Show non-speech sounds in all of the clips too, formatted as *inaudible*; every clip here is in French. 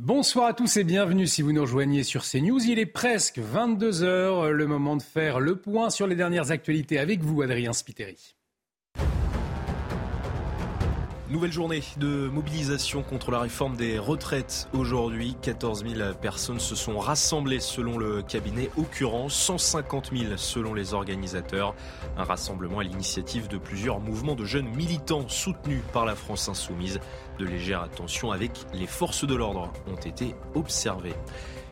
Bonsoir à tous et bienvenue si vous nous rejoignez sur CNews. Il est presque 22h, le moment de faire le point sur les dernières actualités avec vous, Adrien Spiteri. Nouvelle journée de mobilisation contre la réforme des retraites. Aujourd'hui, 14 000 personnes se sont rassemblées selon le cabinet Occurrence, 150 000 selon les organisateurs. Un rassemblement à l'initiative de plusieurs mouvements de jeunes militants soutenus par la France insoumise. De légères attentions avec les forces de l'ordre ont été observées.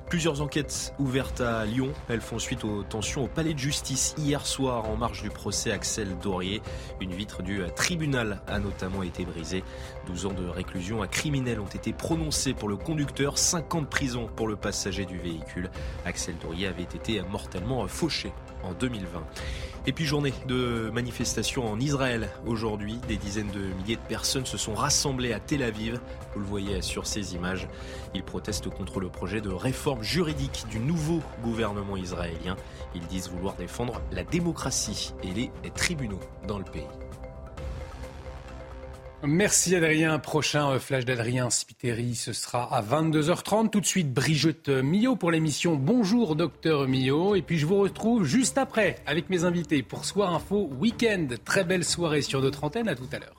Plusieurs enquêtes ouvertes à Lyon. Elles font suite aux tensions au palais de justice hier soir en marge du procès Axel Dorier. Une vitre du tribunal a notamment été brisée. 12 ans de réclusion à criminel ont été prononcés pour le conducteur, 5 ans de prison pour le passager du véhicule. Axel Dorier avait été mortellement fauché en 2020. Et puis journée de manifestation en Israël. Aujourd'hui, des dizaines de milliers de personnes se sont rassemblées à Tel Aviv. Vous le voyez sur ces images. Ils protestent contre le projet de réforme juridique du nouveau gouvernement israélien. Ils disent vouloir défendre la démocratie et les tribunaux dans le pays. Merci Adrien. Prochain euh, flash d'Adrien Spiteri, ce sera à 22h30. Tout de suite, Brigitte Millot pour l'émission Bonjour Docteur Millot. Et puis je vous retrouve juste après avec mes invités pour Soir Info Week-end. Très belle soirée sur notre antenne. À tout à l'heure.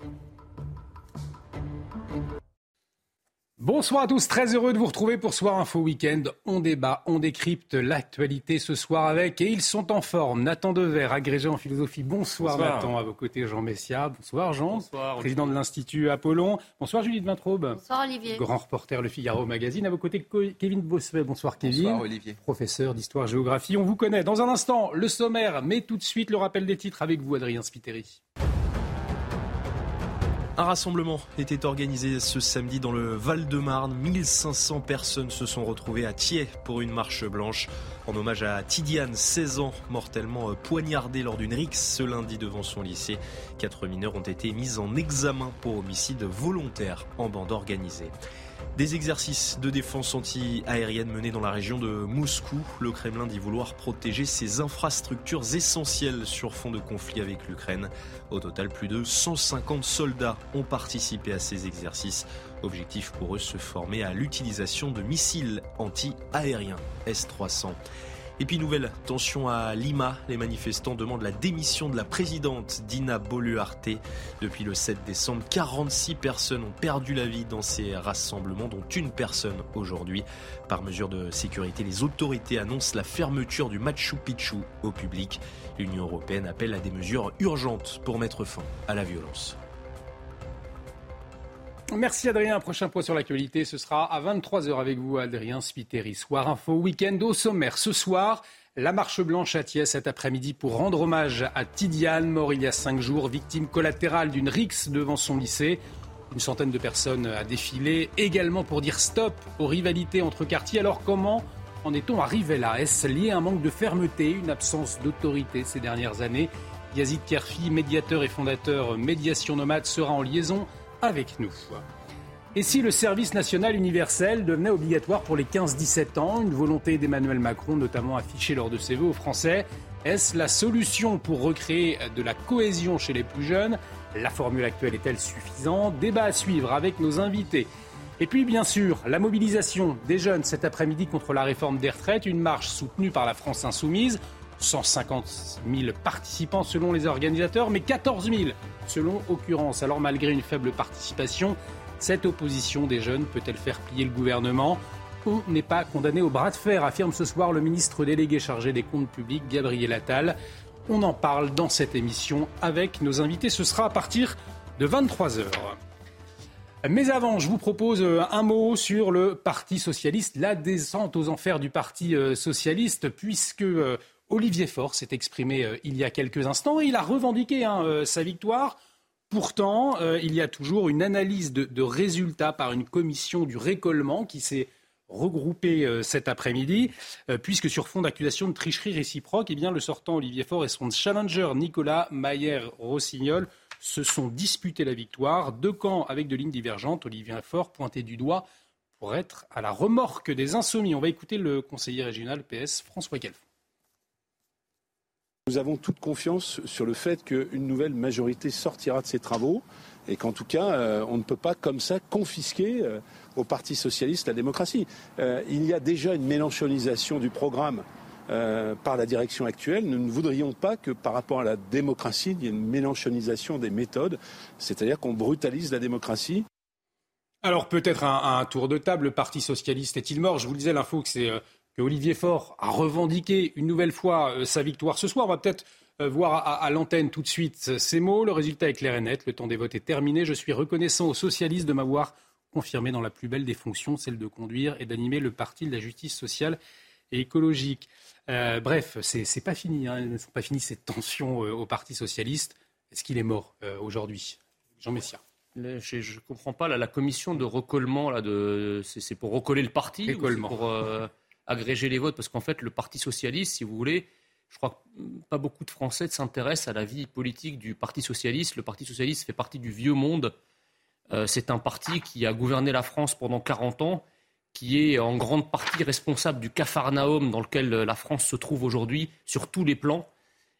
Bonsoir à tous, très heureux de vous retrouver pour Soir Info Week-end. On débat, on décrypte l'actualité ce soir avec, et ils sont en forme. Nathan Dever, agrégé en philosophie. Bonsoir, Nathan, à vos côtés Jean Messia. Bonsoir Jean, Bonsoir, président de l'Institut Apollon. Bonsoir Judith Vintraube. Bonsoir Olivier. Grand reporter Le Figaro Magazine. À vos côtés Kevin Bossuet. Bonsoir Kevin. Bonsoir Olivier. Professeur d'histoire-géographie. On vous connaît. Dans un instant, le sommaire, mais tout de suite le rappel des titres avec vous Adrien Spiteri. Un rassemblement était organisé ce samedi dans le Val-de-Marne. 1500 personnes se sont retrouvées à Thiers pour une marche blanche en hommage à Tidiane, 16 ans, mortellement poignardé lors d'une rixe ce lundi devant son lycée. Quatre mineurs ont été mis en examen pour homicide volontaire en bande organisée. Des exercices de défense anti-aérienne menés dans la région de Moscou. Le Kremlin dit vouloir protéger ses infrastructures essentielles sur fond de conflit avec l'Ukraine. Au total, plus de 150 soldats ont participé à ces exercices. Objectif pour eux, se former à l'utilisation de missiles anti-aériens S-300. Et puis nouvelle tension à Lima, les manifestants demandent la démission de la présidente Dina Boluarte. Depuis le 7 décembre, 46 personnes ont perdu la vie dans ces rassemblements, dont une personne aujourd'hui. Par mesure de sécurité, les autorités annoncent la fermeture du Machu Picchu au public. L'Union européenne appelle à des mesures urgentes pour mettre fin à la violence. Merci Adrien. Prochain point sur l'actualité, ce sera à 23h avec vous, Adrien Spiteri. Soir info, week-end au sommaire. Ce soir, la marche blanche à Thiès cet après-midi pour rendre hommage à Tidiane, mort il y a cinq jours, victime collatérale d'une rixe devant son lycée. Une centaine de personnes a défilé, également pour dire stop aux rivalités entre quartiers. Alors comment en est-on arrivé là? Est-ce lié à un manque de fermeté, une absence d'autorité ces dernières années? Yazid Kerfi, médiateur et fondateur Médiation Nomade, sera en liaison avec nous. Et si le service national universel devenait obligatoire pour les 15-17 ans, une volonté d'Emmanuel Macron notamment affichée lors de ses vœux aux Français, est-ce la solution pour recréer de la cohésion chez les plus jeunes? La formule actuelle est-elle suffisante? Débat à suivre avec nos invités. Et puis bien sûr, la mobilisation des jeunes cet après-midi contre la réforme des retraites, une marche soutenue par la France insoumise. 150 000 participants selon les organisateurs, mais 14 000 selon Occurrence. Alors malgré une faible participation, cette opposition des jeunes peut-elle faire plier le gouvernement On n'est pas condamné au bras de fer, affirme ce soir le ministre délégué chargé des comptes publics, Gabriel Attal. On en parle dans cette émission avec nos invités. Ce sera à partir de 23h. Mais avant, je vous propose euh, un mot sur le Parti socialiste, la descente aux enfers du Parti euh, socialiste, puisque euh, Olivier Faure s'est exprimé euh, il y a quelques instants et il a revendiqué hein, euh, sa victoire Pourtant, euh, il y a toujours une analyse de, résultats par une commission du récollement qui s'est regroupée cet après-midi, puisque sur fond d'accusation de tricherie réciproque, eh bien, le sortant Olivier Faure et son challenger Nicolas Mayer-Rossignol se sont disputés la victoire. Deux camps avec de lignes divergentes. Olivier Faure pointé du doigt pour être à la remorque des insomnies. On va écouter le conseiller régional PS François Kelf. Nous avons toute confiance sur le fait qu'une nouvelle majorité sortira de ces travaux et qu'en tout cas, euh, on ne peut pas comme ça confisquer euh, au Parti socialiste la démocratie. Euh, il y a déjà une mélanchonisation du programme par la direction actuelle. Nous ne voudrions pas que par rapport à la démocratie, il y ait une mélanchonisation des méthodes, c'est-à-dire qu'on brutalise la démocratie. Alors peut-être un, un, tour de table, le Parti socialiste est-il mort? Je vous disais l'info que c'est que Olivier Faure a revendiqué une nouvelle fois euh, sa victoire ce soir. On va peut-être euh, voir à, l'antenne tout de suite ces mots. Le résultat est clair et net. Le temps des votes est terminé. Je suis reconnaissant aux socialistes de m'avoir confirmé dans la plus belle des fonctions, celle de conduire et d'animer le parti de la justice sociale et écologique. Euh, bref, c'est pas fini. Hein. ne sont pas finies ces tensions au Parti socialiste. Est-ce qu'il est mort aujourd'hui? Jean Messia. Je ne comprends pas la commission de recollement là, de, c'est, pour recoller le parti. Pour, agréger les votes, parce qu'en fait, le Parti socialiste, si vous voulez, je crois que pas beaucoup de Français s'intéressent à la vie politique du Parti socialiste. Le Parti socialiste fait partie du vieux monde. Euh, c'est un parti qui a gouverné la France pendant 40 ans, qui est en grande partie responsable du capharnaüm dans lequel la France se trouve aujourd'hui, sur tous les plans.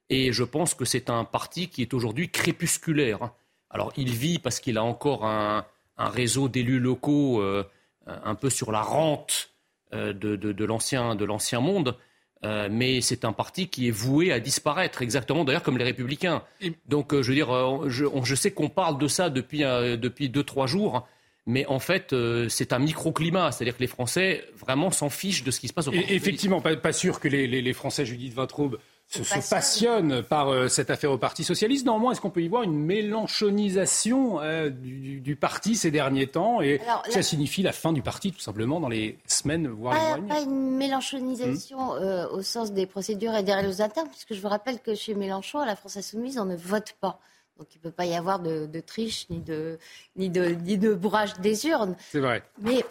Et je pense que c'est un parti qui est aujourd'hui crépusculaire. Alors il vit parce qu'il a encore un, réseau d'élus locaux euh, un peu sur la rente euh, de, de, l'ancien monde. Euh, mais c'est un parti qui est voué à disparaître, exactement d'ailleurs comme les Républicains. Donc, euh, je veux dire, je, sais qu'on parle de ça depuis, depuis deux, trois jours, mais en fait, c'est un microclimat. C'est-à-dire que les Français vraiment s'en fichent de ce qui se passe au Parti Effectivement, pas, pas, sûr que les, les, les Français, Judith Vintraube, se, passionne par euh, cette affaire au Parti socialiste. Néanmoins, est-ce qu'on peut y voir une mélanchonisation euh, du, parti ces derniers temps? Et ça signifie la fin du parti, tout simplement, dans les semaines, voire les mois Pas une mélanchonisation hmm. euh, au sens des procédures et des résultats, puisque je vous rappelle que chez Mélenchon, à la France Insoumise, on ne vote pas. Donc il ne peut pas y avoir de, triche ni de, ni, de, ni de bourrage des urnes. C'est vrai. Mais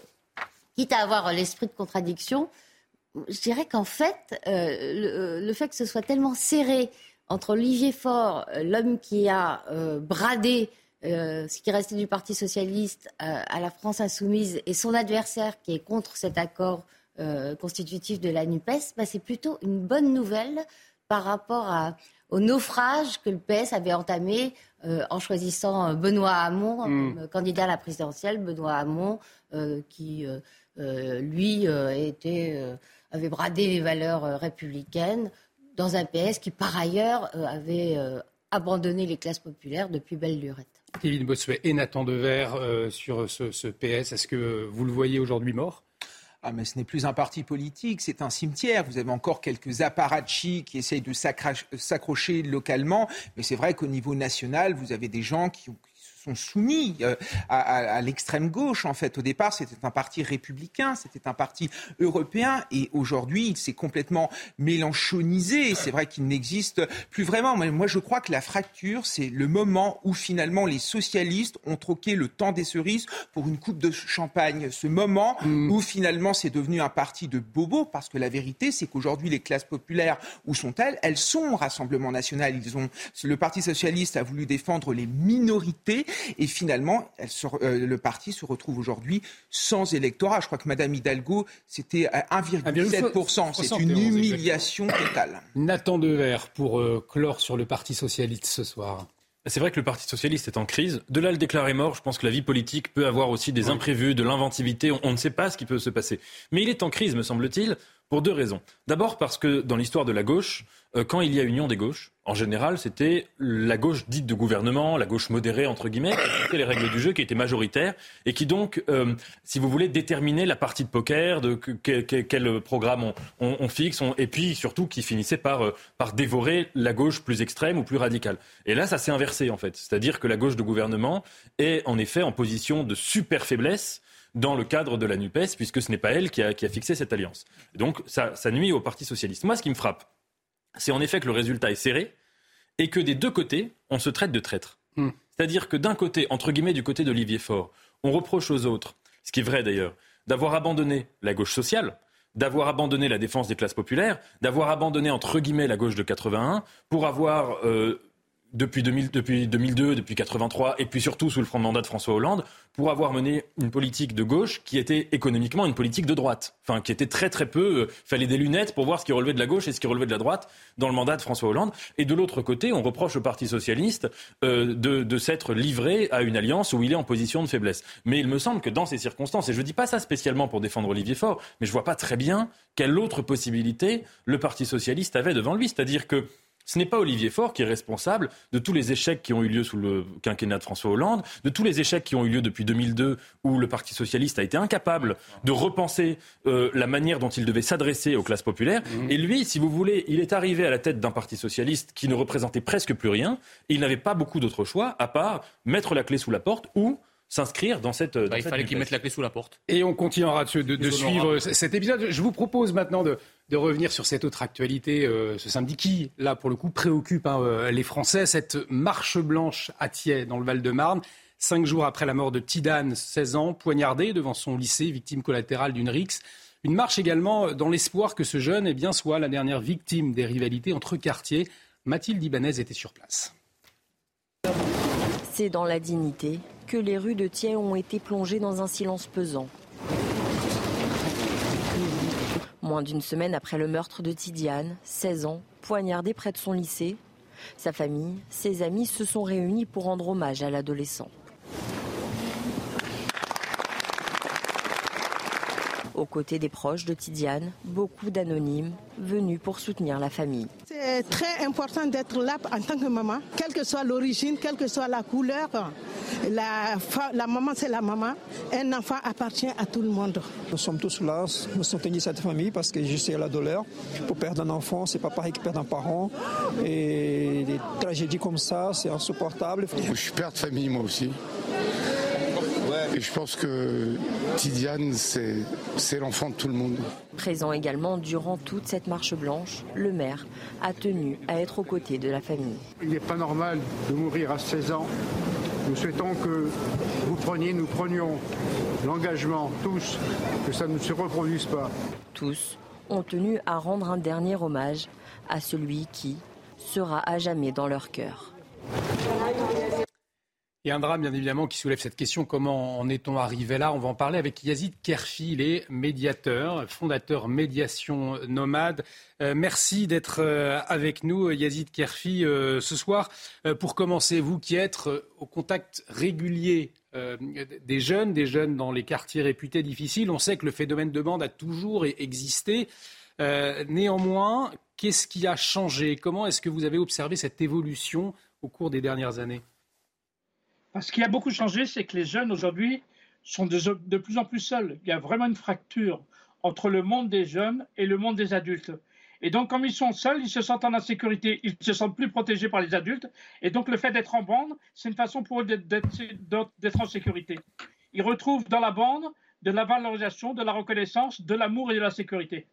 quitte à avoir l'esprit de contradiction, je dirais qu'en fait, euh, le, fait que ce soit tellement serré entre Olivier Faure, euh, l'homme qui a euh, bradé ce qui restait du Parti socialiste à la France insoumise, et son adversaire qui est contre cet accord constitutif de la NUPES, bah, c'est plutôt une bonne nouvelle par rapport au naufrage que le PS avait entamé en choisissant Benoît Hamon hmm. candidat à la présidentielle. Benoît Hamon, qui, lui, était avait bradé les valeurs euh, républicaines dans un PS qui, par ailleurs, euh, avait euh, abandonné les classes populaires depuis belle lurette. Kevin Bossuet et Nathan Dever sur ce, PS, est-ce que vous le voyez aujourd'hui mort? Ah, mais ce n'est plus un parti politique, c'est un cimetière. Vous avez encore quelques apparatchis qui essayent de s'accrocher localement, mais c'est vrai qu'au niveau national, vous avez des gens qui, sont soumis euh, à, l'extrême gauche. En fait, au départ, c'était un parti républicain, c'était un parti européen, et aujourd'hui, il s'est complètement mélanchonisé. C'est vrai qu'il n'existe plus vraiment. Mais moi, je crois que la fracture, c'est le moment où finalement les socialistes ont troqué le temps des cerises pour une coupe de champagne. Ce moment mm. où finalement c'est devenu un parti de bobos, parce que la vérité, c'est qu'aujourd'hui, les classes populaires, où sont-elles? Elles sont au Rassemblement national. Ils ont, le Parti socialiste a voulu défendre les minorités et finalement, euh, le parti se retrouve aujourd'hui sans électorat. Je crois que Mme Hidalgo, c'était à 1,7%. C'est une humiliation totale. Nathan Dever pour euh, clore sur le Parti socialiste ce soir. C'est vrai que le Parti socialiste est en crise. De là le déclarer mort, je pense que la vie politique peut avoir aussi des imprévus, de l'inventivité. on, ne sait pas ce qui peut se passer. Mais il est en crise, me semble-t-il, pour deux raisons. D'abord parce que dans l'histoire de la gauche, euh, quand il y a union des gauches, en général, c'était la gauche dite de gouvernement, la gauche modérée, entre guillemets, qui était les règles du jeu, qui étaient majoritaires, et qui donc, euh, si vous voulez, déterminait la partie de poker, de quel programme on, fixe, et puis surtout qui finissait par, euh, par dévorer la gauche plus extrême ou plus radicale. Et là, ça s'est inversé, en fait. C'est-à-dire que la gauche de gouvernement est, en effet, en position de super faiblesse dans le cadre de la NUPES, puisque ce n'est pas elle qui a, fixé cette alliance. Donc ça, ça nuit au Parti socialiste. Moi, ce qui me frappe, c'est en effet que le résultat est serré et que des deux côtés, on se traite de traître. Hmm. C'est-à-dire que d'un côté, entre guillemets, du côté d'Olivier Faure, on reproche aux autres, ce qui est vrai d'ailleurs, d'avoir abandonné la gauche sociale, d'avoir abandonné la défense des classes populaires, d'avoir abandonné entre guillemets la gauche de 81 pour avoir euh, depuis, 2000, depuis 2002, depuis 83, et puis surtout sous le front de mandat de François Hollande, pour avoir mené une politique de gauche qui était économiquement une politique de droite. Enfin, qui était très très peu. Euh, fallait des lunettes pour voir ce qui relevait de la gauche et ce qui relevait de la droite dans le mandat de François Hollande. Et de l'autre côté, on reproche au Parti socialiste euh, de, de s'être livré à une alliance où il est en position de faiblesse. Mais il me semble que dans ces circonstances, et je ne dis pas ça spécialement pour défendre Olivier Faure, mais je ne vois pas très bien quelle autre possibilité le Parti socialiste avait devant lui. C'est-à-dire que ce n'est pas Olivier Faure qui est responsable de tous les échecs qui ont eu lieu sous le quinquennat de François Hollande, de tous les échecs qui ont eu lieu depuis 2002 où le Parti socialiste a été incapable de repenser euh, la manière dont il devait s'adresser aux classes populaires. Mmh. Et lui, si vous voulez, il est arrivé à la tête d'un Parti socialiste qui ne représentait presque plus rien. Et il n'avait pas beaucoup d'autres choix à part mettre la clé sous la porte ou s'inscrire dans cette. Bah, il fallait qu'il mette la clé sous la porte. Et on continuera de, suivre cet épisode. Je vous propose maintenant de, revenir sur cette autre actualité euh, ce samedi qui, là, pour le coup, préoccupe hein, euh, les Français. Cette marche blanche à Thiers, dans le Val-de-Marne. Cinq jours après la mort de Tidane, 16 ans, poignardé devant son lycée, victime collatérale d'une rixe. Une marche également dans l'espoir que ce jeune eh bien, soit la dernière victime des rivalités entre quartiers. Mathilde Ibanez était sur place. C'est dans la dignité que les rues de Thiers ont été plongées dans un silence pesant. Moins d'une semaine après le meurtre de Tidiane, 16 ans, poignardé près de son lycée, sa famille, ses amis se sont réunis pour rendre hommage à l'adolescent. Aux côtés des proches de Tidiane, beaucoup d'anonymes venus pour soutenir la famille. C'est très important d'être là en tant que maman, quelle que soit l'origine, quelle que soit la couleur. La, la maman, c'est la maman. Un enfant appartient à tout le monde. Nous sommes tous là, nous soutenir cette famille parce que je sais la douleur. Pour perdre un enfant, c'est pas pareil que perdre un parent. Et des tragédies comme ça, c'est insupportable. Je suis père de famille, moi aussi. Et je pense que Tidiane, c'est l'enfant de tout le monde. Présent également durant toute cette marche blanche, le maire a tenu à être aux côtés de la famille. Il n'est pas normal de mourir à 16 ans. Nous souhaitons que vous preniez, nous prenions l'engagement, tous, que ça ne se reproduise pas. Tous ont tenu à rendre un dernier hommage à celui qui sera à jamais dans leur cœur. Et un drame, bien évidemment, qui soulève cette question comment en est-on arrivé là? On va en parler avec Yazid Kerfi, il est médiateur, fondateur Médiation Nomade. Euh, merci d'être euh, avec nous, Yazid Kerfi, euh, ce soir. pour commencer, vous qui êtes au contact régulier des jeunes, des jeunes dans les quartiers réputés difficiles, on sait que le phénomène de bande a toujours existé. néanmoins, qu'est-ce qui a changé? Comment est-ce que vous avez observé cette évolution au cours des dernières années? Ce qui a beaucoup changé, c'est que les jeunes aujourd'hui sont de, plus en plus seuls. Il y a vraiment une fracture entre le monde des jeunes et le monde des adultes. Et donc, comme ils sont seuls, ils se sentent en insécurité, ils se sentent plus protégés par les adultes. Et donc, le fait d'être en bande, c'est une façon pour eux d'être en sécurité. Ils retrouvent dans la bande de la valorisation, de la reconnaissance, de l'amour et de la sécurité.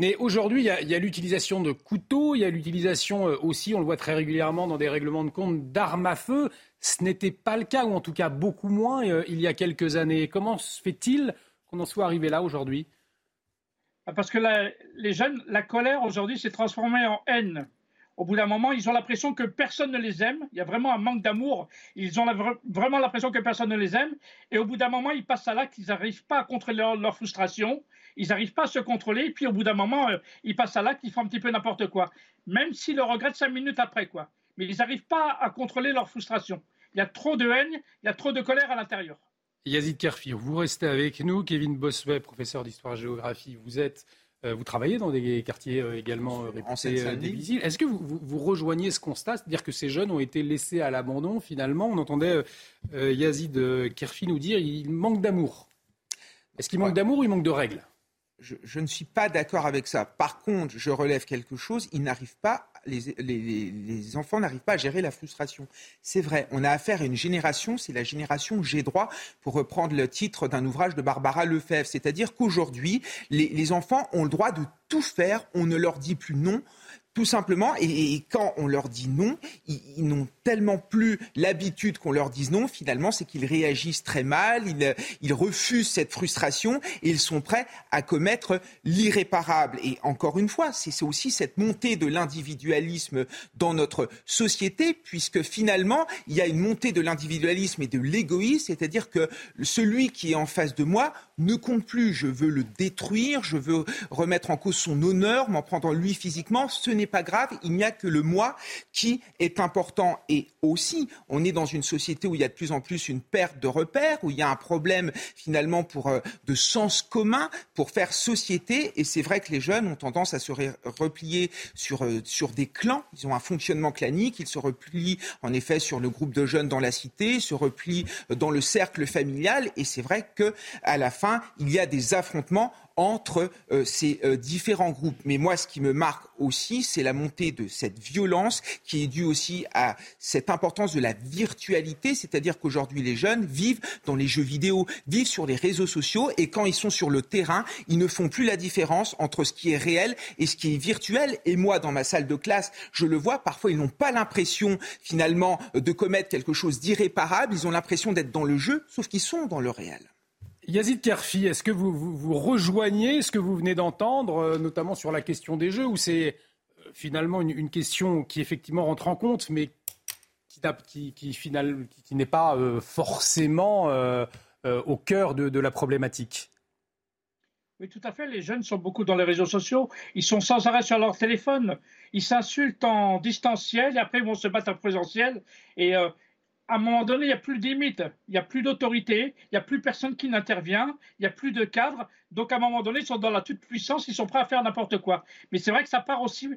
Mais aujourd'hui, il y a, l'utilisation de couteaux, il y a l'utilisation euh, aussi, on le voit très régulièrement dans des règlements de compte, d'armes à feu. Ce n'était pas le cas, ou en tout cas beaucoup moins, euh, il y a quelques années. Comment se fait-il qu'on en soit arrivé là aujourd'hui? Ah, Parce que les jeunes, la colère aujourd'hui s'est transformée en haine. Au bout d'un moment, ils ont l'impression que personne ne les aime. Il y a vraiment un manque d'amour. Ils ont vraiment l'impression que personne ne les aime. Et au bout d'un moment, ils passent à l'acte. Ils n'arrivent pas à contrôler leur frustration ils n'arrivent pas à se contrôler, et puis au bout d'un moment, euh, ils passent à l'acte, ils font un petit peu n'importe quoi. Même s'ils le regrettent cinq minutes après, quoi. Mais ils n'arrivent pas à contrôler leur frustration. Il y a trop de haine, il y a trop de colère à l'intérieur. Yazid Kerfir, vous restez avec nous. Kevin Bossuet, professeur d'histoire-géographie, vous êtes euh, vous travaillez dans des quartiers euh, également réputés difficiles. Est-ce que vous, vous, rejoignez ce constat, c'est-à-dire que ces jeunes ont été laissés à l'abandon finalement? On entendait Yazid Kerfi nous dire il manque d'amour. Est-ce qu'il manque d'amour ou il manque de règles? Je, ne suis pas d'accord avec ça. Par contre, je relève quelque chose, ils n'arrivent pas, les, enfants n'arrivent pas à gérer la frustration. C'est vrai, on a affaire à une génération, c'est la génération J'ai droit, pour reprendre le titre d'un ouvrage de Barbara Lefebvre. C'est-à-dire qu'aujourd'hui, les enfants ont le droit de tout faire, on ne leur dit plus non tout simplement. Et, quand on leur dit non, ils, n'ont tellement plus l'habitude qu'on leur dise non, finalement, c'est qu'ils réagissent très mal, ils, refusent cette frustration et ils sont prêts à commettre l'irréparable. Et encore une fois, c'est aussi cette montée de l'individualisme dans notre société, puisque finalement, il y a une montée de l'individualisme et de l'égoïsme, c'est-à-dire que celui qui est en face de moi ne compte plus. Je veux le détruire, je veux remettre en cause son honneur, m'en prendre lui physiquement. N'est pas grave, il n'y a que le moi qui est important. Et aussi, on est dans une société où il y a de plus en plus une perte de repères, où il y a un problème finalement pour, euh, de sens commun pour faire société. Et c'est vrai que les jeunes ont tendance à se replier sur, euh, sur des clans. Ils ont un fonctionnement clanique. Ils se replient en effet sur le groupe de jeunes dans la cité, se replient dans le cercle familial. Et c'est vrai que à la fin, il y a des affrontements entre euh, ces euh, différents groupes. Mais moi, ce qui me marque aussi, c'est la montée de cette violence qui est due aussi à cette importance de la virtualité, c'est-à-dire qu'aujourd'hui, les jeunes vivent dans les jeux vidéo, vivent sur les réseaux sociaux, et quand ils sont sur le terrain, ils ne font plus la différence entre ce qui est réel et ce qui est virtuel. Et moi, dans ma salle de classe, je le vois, parfois, ils n'ont pas l'impression, finalement, de commettre quelque chose d'irréparable, ils ont l'impression d'être dans le jeu, sauf qu'ils sont dans le réel. Yazid Kerfi, est-ce que vous, vous, rejoignez ce que vous venez d'entendre, euh, notamment sur la question des jeux, ou c'est euh, finalement une, question qui effectivement rentre en compte, mais qui n'est pas euh, forcément au cœur de, la problématique? Oui, tout à fait. Les jeunes sont beaucoup dans les réseaux sociaux. Ils sont sans arrêt sur leur téléphone. Ils s'insultent en distanciel et après ils vont se battre en présentiel. Et à un moment donné, il n'y a plus de limite, il n'y a plus d'autorité, il n'y a plus personne qui n'intervient, il n'y a plus de cadre. Donc, à un moment donné, ils sont dans la toute-puissance, ils sont prêts à faire n'importe quoi. Mais c'est vrai que ça part aussi,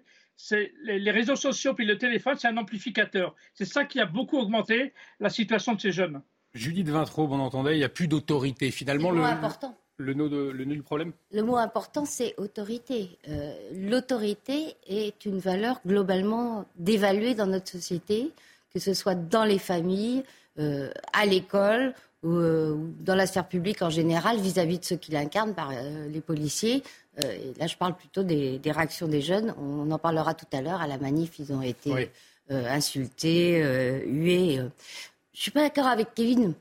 les, les réseaux sociaux puis le téléphone, c'est un amplificateur. C'est ça qui a beaucoup augmenté la situation de ces jeunes. Judith Vintraud, on entendait, il n'y a plus d'autorité. Finalement, le, important. Le, nœud le du problème? Le mot important, c'est autorité. Euh, l'autorité est une valeur globalement dévaluée dans notre société que ce soit dans les familles, euh, à l'école euh, ou dans la sphère publique en général vis-à-vis de ceux qui l'incarnent, par euh, les policiers. et là, je parle plutôt des, réactions des jeunes. On en parlera tout à l'heure. À la manif, ils ont été insultés, hués. Je ne suis pas d'accord avec Kevin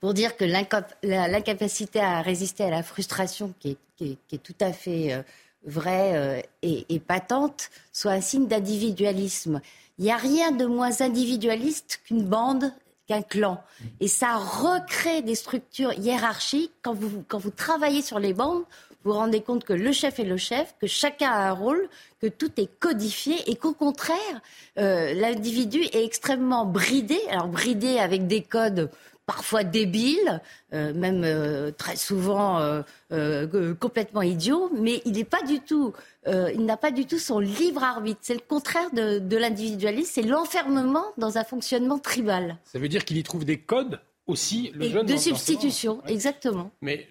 pour dire que l'incapacité à résister à la frustration, qui est, tout à fait vraie et, et, patente, soit un signe d'individualisme. Il n'y a rien de moins individualiste qu'une bande, qu'un clan. Et ça recrée des structures hiérarchiques. Quand vous, quand vous travaillez sur les bandes, vous vous rendez compte que le chef est le chef, que chacun a un rôle, que tout est codifié et qu'au contraire, euh, l'individu est extrêmement bridé. Alors bridé avec des codes parfois débile, euh, même euh, très souvent euh, complètement idiot, mais il n'est pas du tout, il n'a pas du tout son libre arbitre. C'est le contraire de, l'individualisme, c'est l'enfermement dans un fonctionnement tribal. Ça veut dire qu'il y trouve des codes aussi, le jeune De substitution, exactement. Mais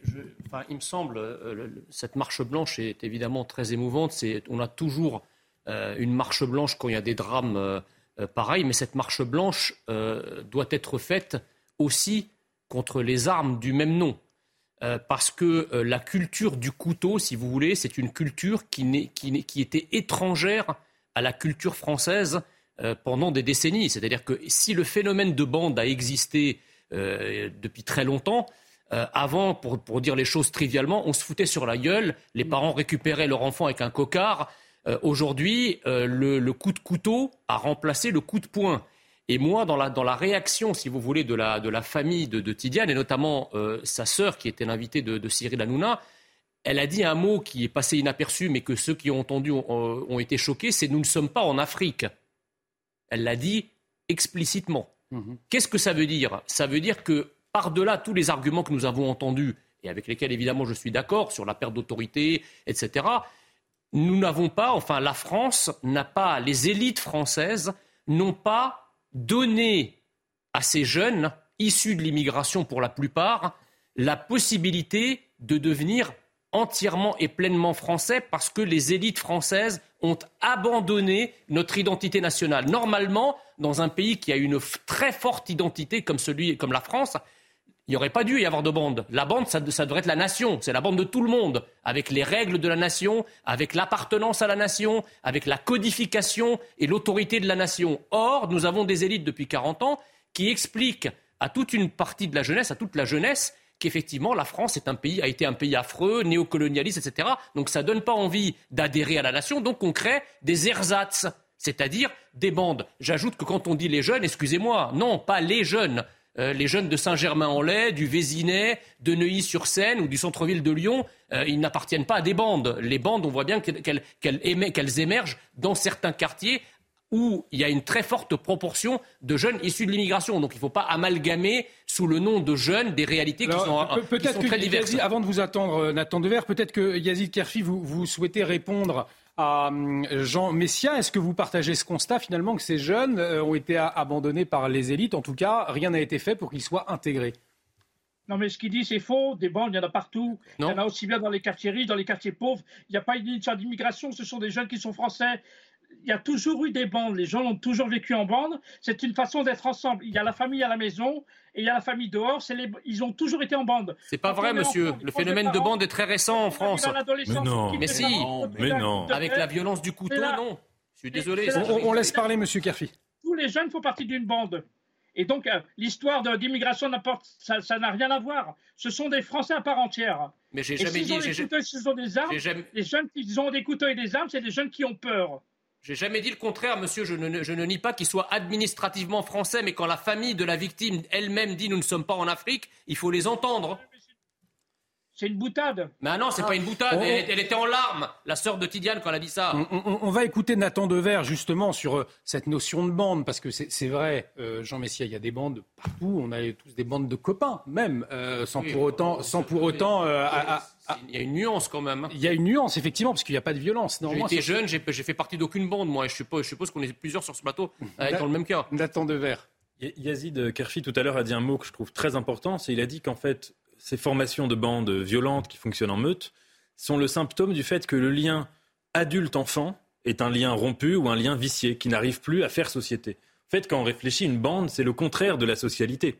il me semble, cette marche blanche est évidemment très émouvante. on a toujours une marche blanche quand il y a des drames pareils, mais cette marche blanche doit être faite aussi contre les armes du même nom. Euh, parce que euh, la culture du couteau, si vous voulez, c'est une culture qui, qui, était étrangère à la culture française euh, pendant des décennies. C'est-à-dire que si le phénomène de bande a existé depuis très longtemps, avant, pour, pour, dire les choses trivialement, on se foutait sur la gueule, les parents récupéraient leur enfant avec un cocard. Aujourd'hui, le, le coup de couteau a remplacé le coup de poing. Et moi, dans la, dans la réaction, si vous voulez, de la, de la famille de, de Tidiane, et notamment euh, sa sœur, qui était l'invitée de, de, Cyril Hanouna, elle a dit un mot qui est passé inaperçu, mais que ceux qui ont entendu ont, été choqués, c'est nous ne sommes pas en Afrique. Elle l'a dit explicitement. Mhm. Qu'est-ce que ça veut dire? Ça veut dire que par-delà tous les arguments que nous avons entendus, et avec lesquels évidemment je suis d'accord, sur la perte d'autorité, etc., nous n'avons pas, enfin la France n'a pas, les élites françaises n'ont pas donner à ces jeunes, issus de l'immigration pour la plupart, la possibilité de devenir entièrement et pleinement français parce que les élites françaises ont abandonné notre identité nationale. Normalement, dans un pays qui a une très forte identité comme celui comme la France, Il n'y aurait pas dû y avoir de bande. La bande, ça, devrait être la nation. C'est la bande de tout le monde, avec les règles de la nation, avec l'appartenance à la nation, avec la codification et l'autorité de la nation. Or, nous avons des élites depuis 40 ans qui expliquent à toute une partie de la jeunesse, à toute la jeunesse, qu'effectivement la France est un pays, a été un pays affreux, néocolonialiste, etc. Donc ça ne donne pas envie d'adhérer à la nation. Donc on crée des ersatz, c'est-à-dire des bandes. J'ajoute que quand on dit les jeunes, excusez-moi, non, pas les jeunes. Euh, les jeunes de Saint-Germain-en-Laye, du Vésinet, de Neuilly-sur-Seine ou du centre-ville de Lyon, euh, ils n'appartiennent pas à des bandes. Les bandes, on voit bien qu'elles émergent dans certains quartiers où il y a une très forte proportion de jeunes issus de l'immigration. Donc il ne faut pas amalgamer sous le nom de jeunes des réalités qui sont, très diverses. avant de vous attendre, euh, Nathan Dever, peut-être que Yazid Kerfi, vous, vous souhaitez répondre à hum, Jean Messia. Est-ce que vous partagez ce constat finalement que ces jeunes euh, ont été abandonnés par les élites? En tout cas, rien n'a été fait pour qu'ils soient intégrés. Non, mais ce qu'il dit, c'est faux. Des bandes, il y en a partout. Il y en a aussi bien dans les quartiers riches, dans les quartiers pauvres. Il n'y a pas une histoire d'immigration. Ce sont des jeunes qui sont français il y a toujours eu des bandes, les gens ont toujours vécu en bande, c'est une façon d'être ensemble. Il y a la famille à la maison et il y a la famille dehors, ils ont toujours été en bande. C'est pas vrai, monsieur. le phénomène de bande est très récent en France. Mais non, mais si, mais non. Avec la violence du couteau, non. Je suis désolé. On, laisse parler, monsieur Kerfi. Tous les jeunes font partie d'une bande. Et donc, euh, l'histoire d'immigration, ça n'a rien à voir. Ce sont des Français à part entière. Mais j'ai jamais dit. ce sont des armes. Les jeunes qui ont des couteaux et des armes, c'est des jeunes qui ont peur. J'ai jamais dit le contraire, monsieur. Je ne, nie pas qu'il soit administrativement français, mais quand la famille de la victime elle-même dit nous ne sommes pas en Afrique, il faut les entendre. C'est une boutade. Mais non, c'est pas une boutade. Elle, était en larmes, la sœur de Tidiane, quand elle a dit ça. On, va écouter Nathan Dever, justement, sur euh, cette notion de bande, parce que c'est vrai, euh, Jean Messia, il y a des bandes partout. On a tous des bandes de copains, même, euh, sans, pour autant, sans pour autant. il y a une nuance quand même. Hein. Il y a une nuance, effectivement, parce qu'il n'y a pas de violence. J'ai été jeune, j'ai fait partie d'aucune bande, moi. Et je suppose, je suppose qu'on est plusieurs sur ce plateau à être dans le même cas. Nathan Dever. Yazid Kerfi, tout à l'heure, a dit un mot que je trouve très important. C'est il a dit qu'en fait, ces formations de bandes violentes qui fonctionnent en meute sont le symptôme du fait que le lien adulte-enfant est un lien rompu ou un lien vicié qui n'arrive plus à faire société. En fait, quand on réfléchit, une bande, c'est le contraire de la socialité.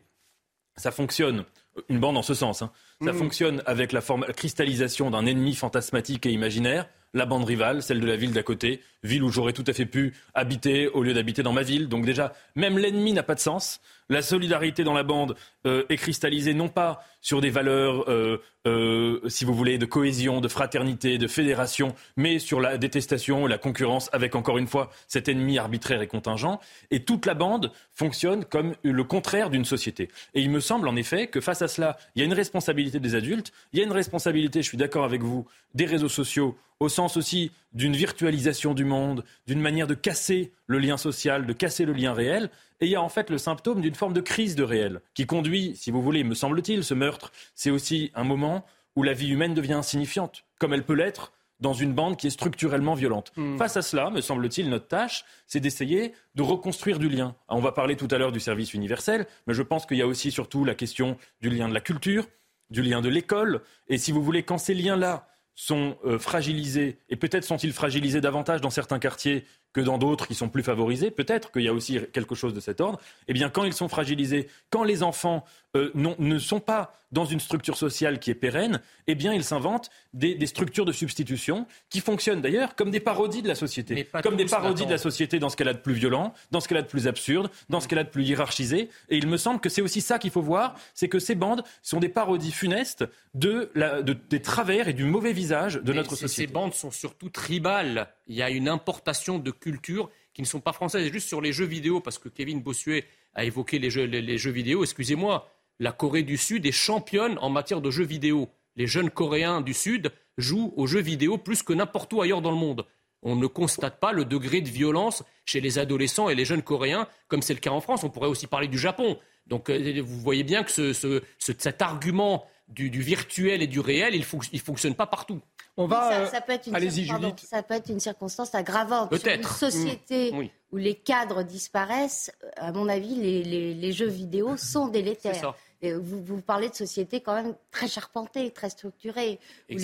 Ça fonctionne, une bande en ce sens, hein. ça mmh. fonctionne avec la, la cristallisation d'un ennemi fantasmatique et imaginaire, la bande rivale, celle de la ville d'à côté, ville où j'aurais tout à fait pu habiter au lieu d'habiter dans ma ville. Donc déjà, même l'ennemi n'a pas de sens. La solidarité dans la bande euh, est cristallisée non pas sur des valeurs, euh, euh, si vous voulez, de cohésion, de fraternité, de fédération, mais sur la détestation, la concurrence avec, encore une fois, cet ennemi arbitraire et contingent. Et toute la bande fonctionne comme le contraire d'une société. Et il me semble, en effet, que face à cela, il y a une responsabilité des adultes, il y a une responsabilité, je suis d'accord avec vous, des réseaux sociaux, au sens aussi d'une virtualisation du monde, d'une manière de casser le lien social, de casser le lien réel. Et il y a en fait le symptôme d'une forme de crise de réel qui conduit, si vous voulez, me semble-t-il, ce meurtre, c'est aussi un moment où la vie humaine devient insignifiante, comme elle peut l'être dans une bande qui est structurellement violente. Hmm. Face à cela, me semble-t-il, notre tâche, c'est d'essayer de reconstruire du lien. On va parler tout à l'heure du service universel, mais je pense qu'il y a aussi surtout la question du lien de la culture, du lien de l'école. Et si vous voulez, quand ces liens-là sont euh, fragilisés, et peut-être sont-ils fragilisés davantage dans certains quartiers que dans d'autres qui sont plus favorisés, peut-être qu'il y a aussi quelque chose de cet ordre, eh bien quand ils sont fragilisés, quand les enfants euh, ne sont pas dans une structure sociale qui est pérenne, eh bien ils s'inventent des, structures de substitution qui fonctionnent d'ailleurs comme des parodies de la société, comme des parodies de la société dans ce qu'elle a de plus violent, dans ce qu'elle a de plus absurde, dans ce qu'elle a de plus hiérarchisé. Et il me semble que c'est aussi ça qu'il faut voir, c'est que ces bandes sont des parodies funestes de la, des travers et du mauvais visage de notre société. Ces bandes sont surtout tribales. Il y a une importation de culture qui ne sont pas françaises. Et juste sur les jeux vidéo, parce que Kevin Bossuet a évoqué les jeux, les, jeux vidéo, excusez-moi, la Corée du Sud est championne en matière de jeux vidéo. Les jeunes Coréens du Sud jouent aux jeux vidéo plus que n'importe où ailleurs dans le monde. On ne constate pas le degré de violence chez les adolescents et les jeunes Coréens, comme c'est le cas en France. On pourrait aussi parler du Japon. Donc euh, vous voyez bien que cet argument du, virtuel et du réel, il ne fonctionne pas partout. On va. Ça, peut être une ça peut être une circonstance aggravante. Sur une société mmh. où les cadres disparaissent, à mon avis, les, jeux vidéo sont délétères. Vous, vous, parlez de sociétés quand même très charpentées, très structurées, où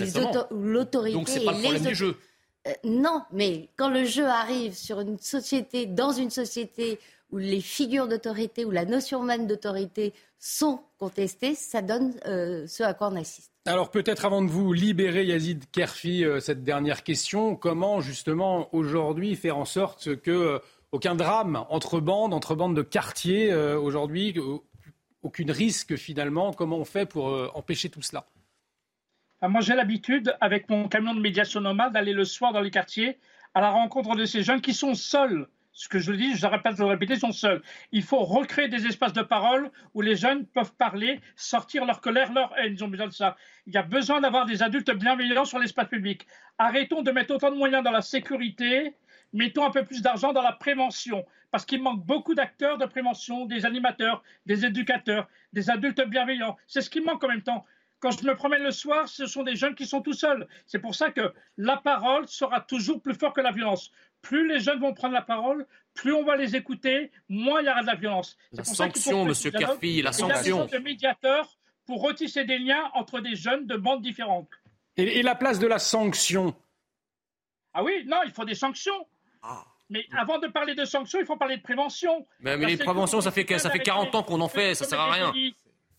l'autorité. Donc c'est pas le problème du jeu. Euh, non, mais quand le jeu arrive sur une société, dans une société où les figures d'autorité, où la notion même d'autorité sont contestées, ça donne euh, ce à quoi on assiste. Alors peut-être avant de vous libérer Yazid Kerfi, euh, cette dernière question, comment justement aujourd'hui faire en sorte que euh, aucun drame entre bandes, entre bandes de quartiers aujourd'hui, aucun risque finalement, comment on fait pour empêcher tout cela? Moi j'ai l'habitude avec mon camion de médiation nomade d'aller le soir dans les quartiers à la rencontre de ces jeunes qui sont seuls ce que je dis, je répète, je le répéter, sont seuls. Il faut recréer des espaces de parole où les jeunes peuvent parler, sortir leur colère, leur haine. Ils ont besoin de ça. Il y a besoin d'avoir des adultes bienveillants sur l'espace public. Arrêtons de mettre autant de moyens dans la sécurité, mettons un peu plus d'argent dans la prévention, parce qu'il manque beaucoup d'acteurs de prévention, des animateurs, des éducateurs, des adultes bienveillants. C'est ce qui manque en même temps. Quand je me promène le soir, ce sont des jeunes qui sont tout seuls. C'est pour ça que la parole sera toujours plus forte que la violence plus les jeunes vont prendre la parole, plus on va les écouter, moins il y aura de la violence. La sanction, Monsieur Kerfi, la sanction. Il y a de médiateurs pour retisser des liens entre des jeunes de bandes différentes. Et, la place de la sanction? Ah oui, non, il faut des sanctions. Mais avant de parler de sanctions, il faut parler de prévention. Mais, les préventions, ça fait, ça fait 40 ans qu'on en fait, ça sert à rien.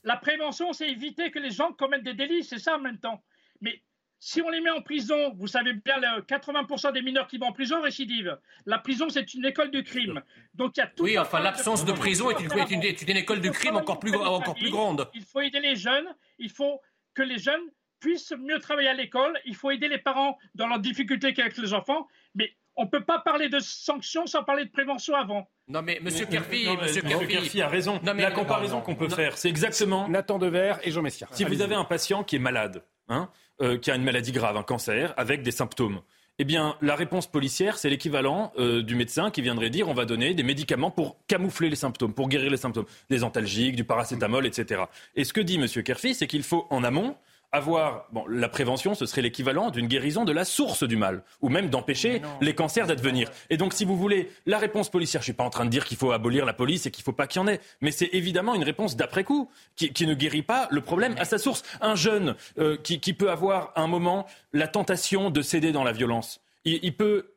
La prévention, c'est éviter que les gens commettent des délits, c'est ça en même temps. Mais si on les met en prison, vous savez bien, 80% des mineurs qui vont en prison récidivent. La prison, c'est une école du crime. Donc il y a tout Oui, enfin, l'absence de, prison est une, une, école du crime encore plus, encore plus grande. Il faut aider les jeunes. Il faut que les jeunes puissent mieux travailler à l'école. Il faut aider les parents dans leurs difficultés avec les enfants. Mais on ne peut pas parler de sanctions sans parler de prévention avant. Non mais Monsieur Kerfi, Monsieur Kerfi a raison. la comparaison qu'on peut faire, c'est exactement Nathan Dever et Jean Messia. Si vous avez un patient qui est malade, hein, euh, qui a une maladie grave, un cancer, avec des symptômes. Eh bien, la réponse policière, c'est l'équivalent euh, du médecin qui viendrait dire on va donner des médicaments pour camoufler les symptômes, pour guérir les symptômes, des antalgiques, du paracétamol, etc. Et ce que dit M. Kerfi, c'est qu'il faut en amont avoir bon, la prévention, ce serait l'équivalent d'une guérison de la source du mal, ou même d'empêcher les cancers d'advenir. Et donc, si vous voulez, la réponse policière, je suis pas en train de dire qu'il faut abolir la police et qu'il faut pas qu'il y en ait, mais c'est évidemment une réponse d'après coup qui, ne guérit pas le problème à sa source. Un jeune euh, qui, peut avoir un moment la tentation de céder dans la violence, il peut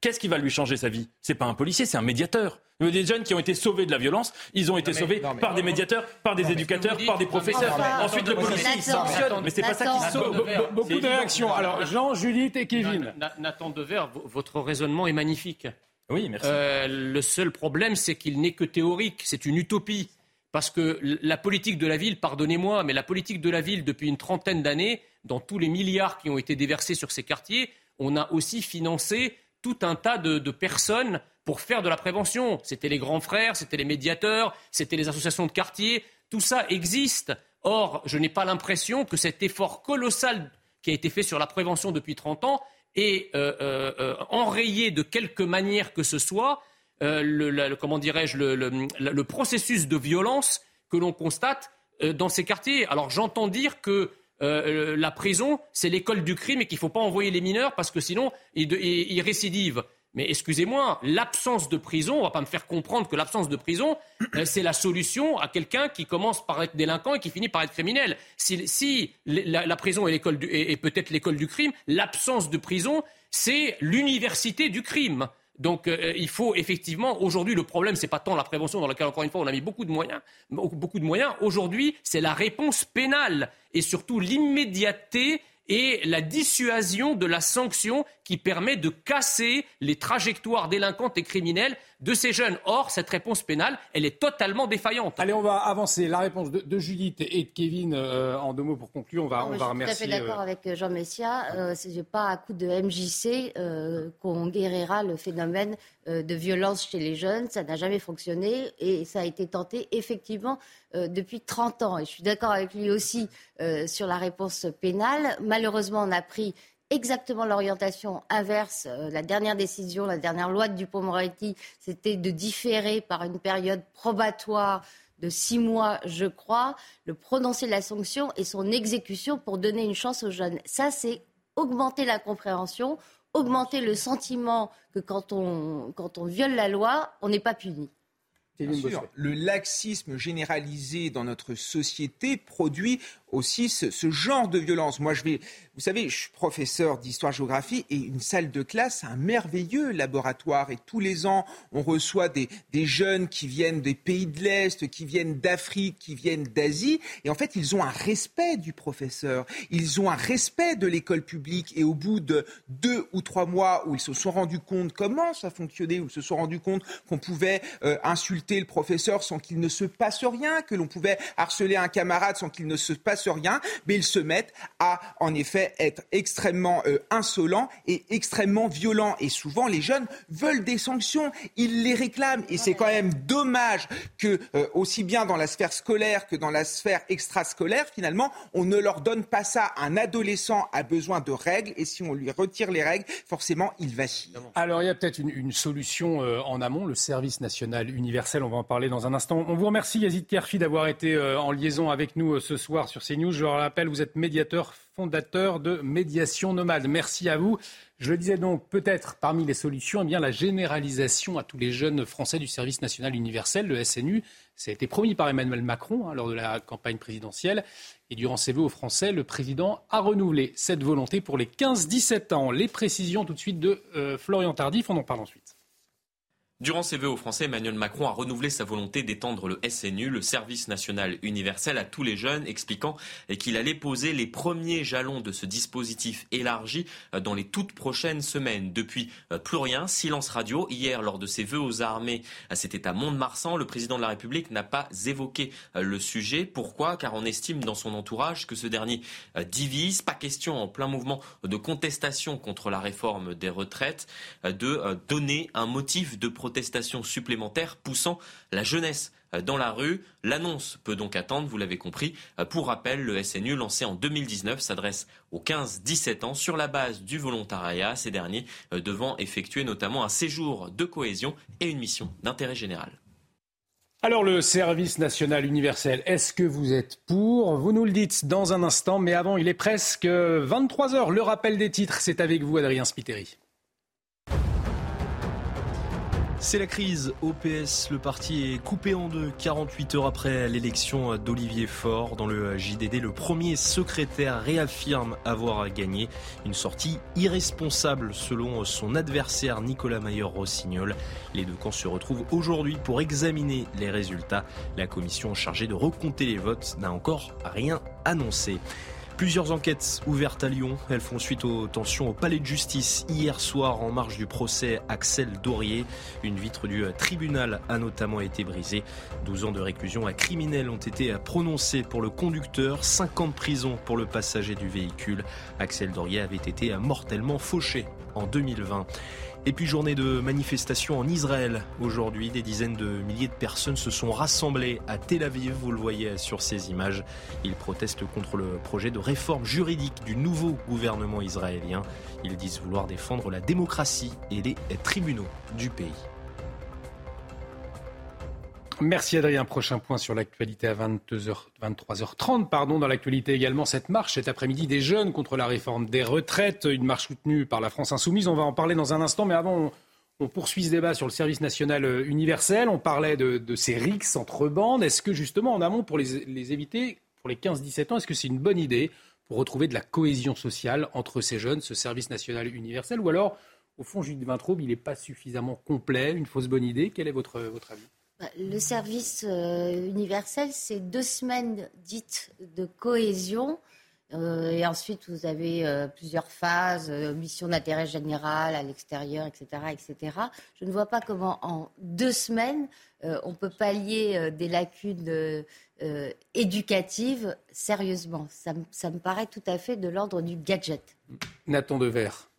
qu'est-ce qui va lui changer sa vie? C'est pas un policier, c'est un médiateur. Des jeunes qui ont été sauvés de la violence, ils ont été sauvés par des médiateurs, par des éducateurs, par des professeurs. Ensuite, le policier, sanctionne, mais c'est pas ça qui sauve. Beaucoup de réactions. Alors, Jean, Judith et Kevin. Nathan Dever, votre raisonnement est magnifique. Oui, merci. Euh, le seul problème, c'est qu'il n'est que théorique, c'est une utopie. Parce que la politique de la ville, pardonnez-moi, mais la politique de la ville, depuis une trentaine d'années, dans tous les milliards qui ont été déversés sur ces quartiers, on a aussi financé tout un tas de, personnes pour faire de la prévention. C'était les grands frères, c'était les médiateurs, c'était les associations de quartier. Tout ça existe. Or, je n'ai pas l'impression que cet effort colossal qui a été fait sur la prévention depuis 30 ans est euh, euh, euh, enrayé de quelque manière que ce soit le, comment dirais-je, le, processus de violence que l'on constate dans ces quartiers. Alors j'entends dire que la prison, c'est l'école du crime et qu'il ne faut pas envoyer les mineurs parce que sinon, ils, récidivent. Mais excusez-moi, l'absence de prison, on va pas me faire comprendre que l'absence de prison, euh, c'est la solution à quelqu'un qui commence par être délinquant et qui finit par être criminel. Si, la, prison est, est peut-être l'école du crime, l'absence de prison, c'est l'université du crime. Donc euh, il faut effectivement, aujourd'hui, le problème, c'est pas tant la prévention dans laquelle, encore une fois, on a mis beaucoup de moyens. Beaucoup de moyens. Aujourd'hui, c'est la réponse pénale et surtout l'immédiateté et la dissuasion de la sanction qui permet de casser les trajectoires délinquantes et criminelles de ces jeunes. Or, cette réponse pénale, elle est totalement défaillante. Allez, on va avancer. La réponse de, Judith et de Kevin, euh, en deux mots pour conclure, on va, on va remercier. Je suis tout à fait d'accord euh, avec Jean Messia. Euh, Ce n'est pas à coup de MJC qu'on guérira le phénomène de violence chez les jeunes. Ça n'a jamais fonctionné et ça a été tenté effectivement depuis 30 ans. Et je suis d'accord avec lui aussi sur la réponse pénale. Malheureusement, on a pris exactement l'orientation inverse. Euh, la dernière décision, la dernière loi de Dupont-Moretti, c'était de différer par une période probatoire de six mois, je crois, le prononcer de la sanction et son exécution pour donner une chance aux jeunes. Ça, c'est augmenter la compréhension, augmenter le sentiment que quand on, quand on viole la loi, on n'est pas puni. le laxisme généralisé dans notre société produit aussi ce, genre de violence. Moi, je vais, vous savez, je suis professeur d'histoire-géographie et une salle de classe, un merveilleux laboratoire. Et tous les ans, on reçoit des, des jeunes qui viennent des pays de l'Est, qui viennent d'Afrique, qui viennent d'Asie. Et en fait, ils ont un respect du professeur. Ils ont un respect de l'école publique. Et au bout de deux ou trois mois où ils se sont rendus compte comment ça fonctionnait, où ils se sont rendus compte qu'on pouvait euh, insulter le professeur sans qu'il ne se passe rien, que l'on pouvait harceler un camarade sans qu'il ne se passe rien, mais ils se mettent à, en effet, être extrêmement euh, insolent et extrêmement violent. Et souvent, les jeunes veulent des sanctions, ils les réclament. Et c'est quand même dommage que, euh, aussi bien dans la sphère scolaire que dans la sphère extrascolaire, finalement, on ne leur donne pas ça. Un adolescent a besoin de règles et si on lui retire les règles, forcément, il vacille. Alors, il y a peut-être une, solution euh, en amont, le service national universel. On va en parler dans un instant. On vous remercie, Yazid Kerfi, d'avoir été en liaison avec nous ce soir sur CNews. Je le rappelle, vous êtes médiateur fondateur de Médiation Nomade. Merci à vous. Je le disais donc, peut-être parmi les solutions, eh bien, la généralisation à tous les jeunes Français du service national universel, le SNU. Ça a été promis par Emmanuel Macron hein, lors de la campagne présidentielle. Et durant ses vœux aux Français, le président a renouvelé cette volonté pour les 15-17 ans. Les précisions tout de suite de euh, Florian Tardif, on en parle ensuite. Durant ses vœux aux Français, Emmanuel Macron a renouvelé sa volonté d'étendre le SNU, le service national universel, à tous les jeunes, expliquant qu'il allait poser les premiers jalons de ce dispositif élargi dans les toutes prochaines semaines. Depuis, euh, plus rien, silence radio. Hier, lors de ses vœux aux armées, c'était à Mont-de-Marsan, le président de la République n'a pas évoqué euh, le sujet. Pourquoi? Car on estime dans son entourage que ce dernier euh, divise. Pas question, en plein mouvement de contestation contre la réforme des retraites, de donner un motif de protestations supplémentaires poussant la jeunesse dans la rue. L'annonce peut donc attendre, vous l'avez compris. Pour rappel, le SNU, lancé en 2019, s'adresse aux 15-17 ans sur la base du volontariat, ces derniers euh, devant effectuer notamment un séjour de cohésion et une mission d'intérêt général. Alors le service national universel, est-ce que vous êtes pour? Vous nous le dites dans un instant, mais avant, il est presque 23 heures. Le rappel des titres, c'est avec vous, Adrien Spiteri. C'est la crise au PS. Le parti est coupé en deux 48 heures après l'élection d'Olivier Faure. Dans le JDD, le premier secrétaire réaffirme avoir gagné. Une sortie irresponsable selon son adversaire Nicolas Mayer-Rossignol. Les deux camps se retrouvent aujourd'hui pour examiner les résultats. La commission chargée de recompter les votes n'a encore rien annoncé. Plusieurs enquêtes ouvertes à Lyon. Elles font suite aux tensions au palais de justice hier soir en marge du procès Axel Dorier. Une vitre du tribunal a notamment été brisée. 12 ans de réclusion à criminel ont été prononcés pour le conducteur, 5 ans de prison pour le passager du véhicule. Axel Dorier avait été mortellement fauché en 2020. Et puis journée de manifestation en Israël. Aujourd'hui, des dizaines de milliers de personnes se sont rassemblées à Tel Aviv, vous le voyez sur ces images. Ils protestent contre le projet de réforme juridique du nouveau gouvernement israélien. Ils disent vouloir défendre la démocratie et les tribunaux du pays. Merci Adrien. Prochain point sur l'actualité à 22h, 23h30. Pardon, dans l'actualité également, cette marche cet après-midi des jeunes contre la réforme des retraites, une marche soutenue par la France Insoumise. On va en parler dans un instant, mais avant, on, poursuit ce débat sur le service national euh, universel. On parlait de, ces rixes entre bandes. Est-ce que justement, en amont, pour les, éviter, pour les 15-17 ans, est-ce que c'est une bonne idée pour retrouver de la cohésion sociale entre ces jeunes, ce service national universel? Ou alors, au fond, Jules Vintraube, il n'est pas suffisamment complet, une fausse bonne idée? Quel est votre, votre avis? Le service euh, universel, c'est deux semaines dites de cohésion. Euh, et ensuite, vous avez euh, plusieurs phases, mission d'intérêt général à l'extérieur, etc., etc. Je ne vois pas comment, en deux semaines, on peut pallier des lacunes éducatives sérieusement. Ça, ça, me paraît tout à fait de l'ordre du gadget. Nathan Devers.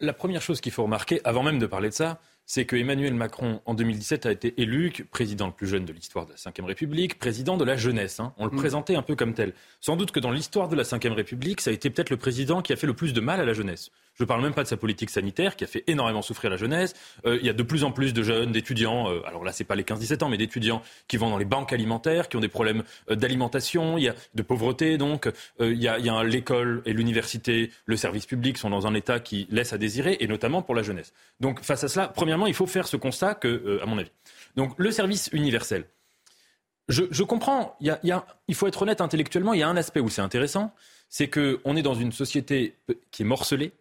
La première chose qu'il faut remarquer, avant même de parler de ça, c'est que Emmanuel Macron, en 2017, a été élu président le plus jeune de l'histoire de la Ve République, président de la jeunesse. Hein. On le mm. présentait un peu comme tel. Sans doute que dans l'histoire de la Ve République, ça a été peut-être le président qui a fait le plus de mal à la jeunesse. Je ne parle même pas de sa politique sanitaire qui a fait énormément souffrir la jeunesse. Euh, il y a de plus en plus de jeunes, d'étudiants, euh, alors là c'est pas les 15-17 ans, mais d'étudiants qui vont dans les banques alimentaires, qui ont des problèmes euh, d'alimentation, il y a de pauvreté donc, il y a, y a l'école et l'université, le service public sont dans un état qui laisse à désirer, et notamment pour la jeunesse. Donc face à cela, premièrement, il faut faire ce constat que, à mon avis. Donc le service universel. je, comprends. Il, il faut être honnête intellectuellement. Il y a un aspect où c'est intéressant, c'est qu'on est dans une société qui est morcelée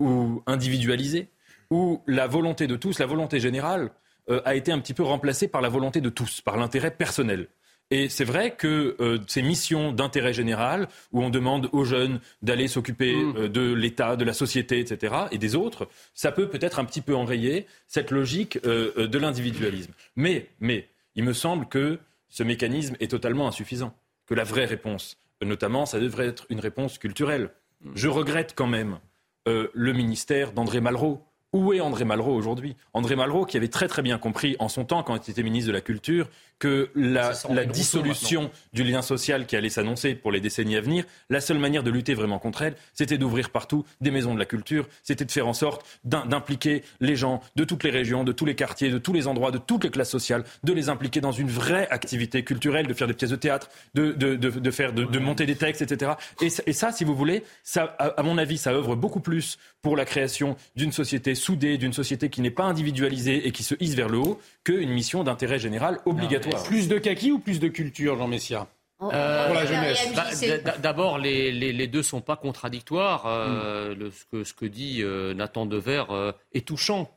ou individualisée, où la volonté de tous, la volonté générale, euh, a été un petit peu remplacée par la volonté de tous, par l'intérêt personnel. Et c'est vrai que euh, ces missions d'intérêt général, où on demande aux jeunes d'aller s'occuper mm. euh, de l'État, de la société, etc., et des autres, ça peut peut-être un petit peu enrayer cette logique de l'individualisme. Mais, mais, il me semble que ce mécanisme est totalement insuffisant. Que la vraie réponse, notamment, ça devrait être une réponse culturelle. Mm. Je regrette quand même le ministère d'André Malraux où est André Malraux aujourd'hui? André Malraux qui avait très très bien compris en son temps, quand il était ministre de la Culture, que la, dissolution du lien social qui allait s'annoncer pour les décennies à venir, la seule manière de lutter vraiment contre elle, c'était d'ouvrir partout des maisons de la culture, c'était de faire en sorte d'impliquer les gens de toutes les régions, de tous les quartiers, de tous les endroits, de toutes les classes sociales, de les impliquer dans une vraie activité culturelle, de faire des pièces de théâtre, de, de, faire, de, monter des textes, etc. Et, ça, si vous voulez, ça, à mon avis, ça œuvre beaucoup plus pour la création d'une société soudée, d'une société qui n'est pas individualisée et qui se hisse vers le haut, qu'une mission d'intérêt général obligatoire. Plus de kaki ou plus de culture, Jean Messia oh, euh, pour la jeunesse. Bah, d'abord, les, les, deux sont pas contradictoires. Euh, hmm. ce, que, ce que dit euh, Nathan Dever est touchant.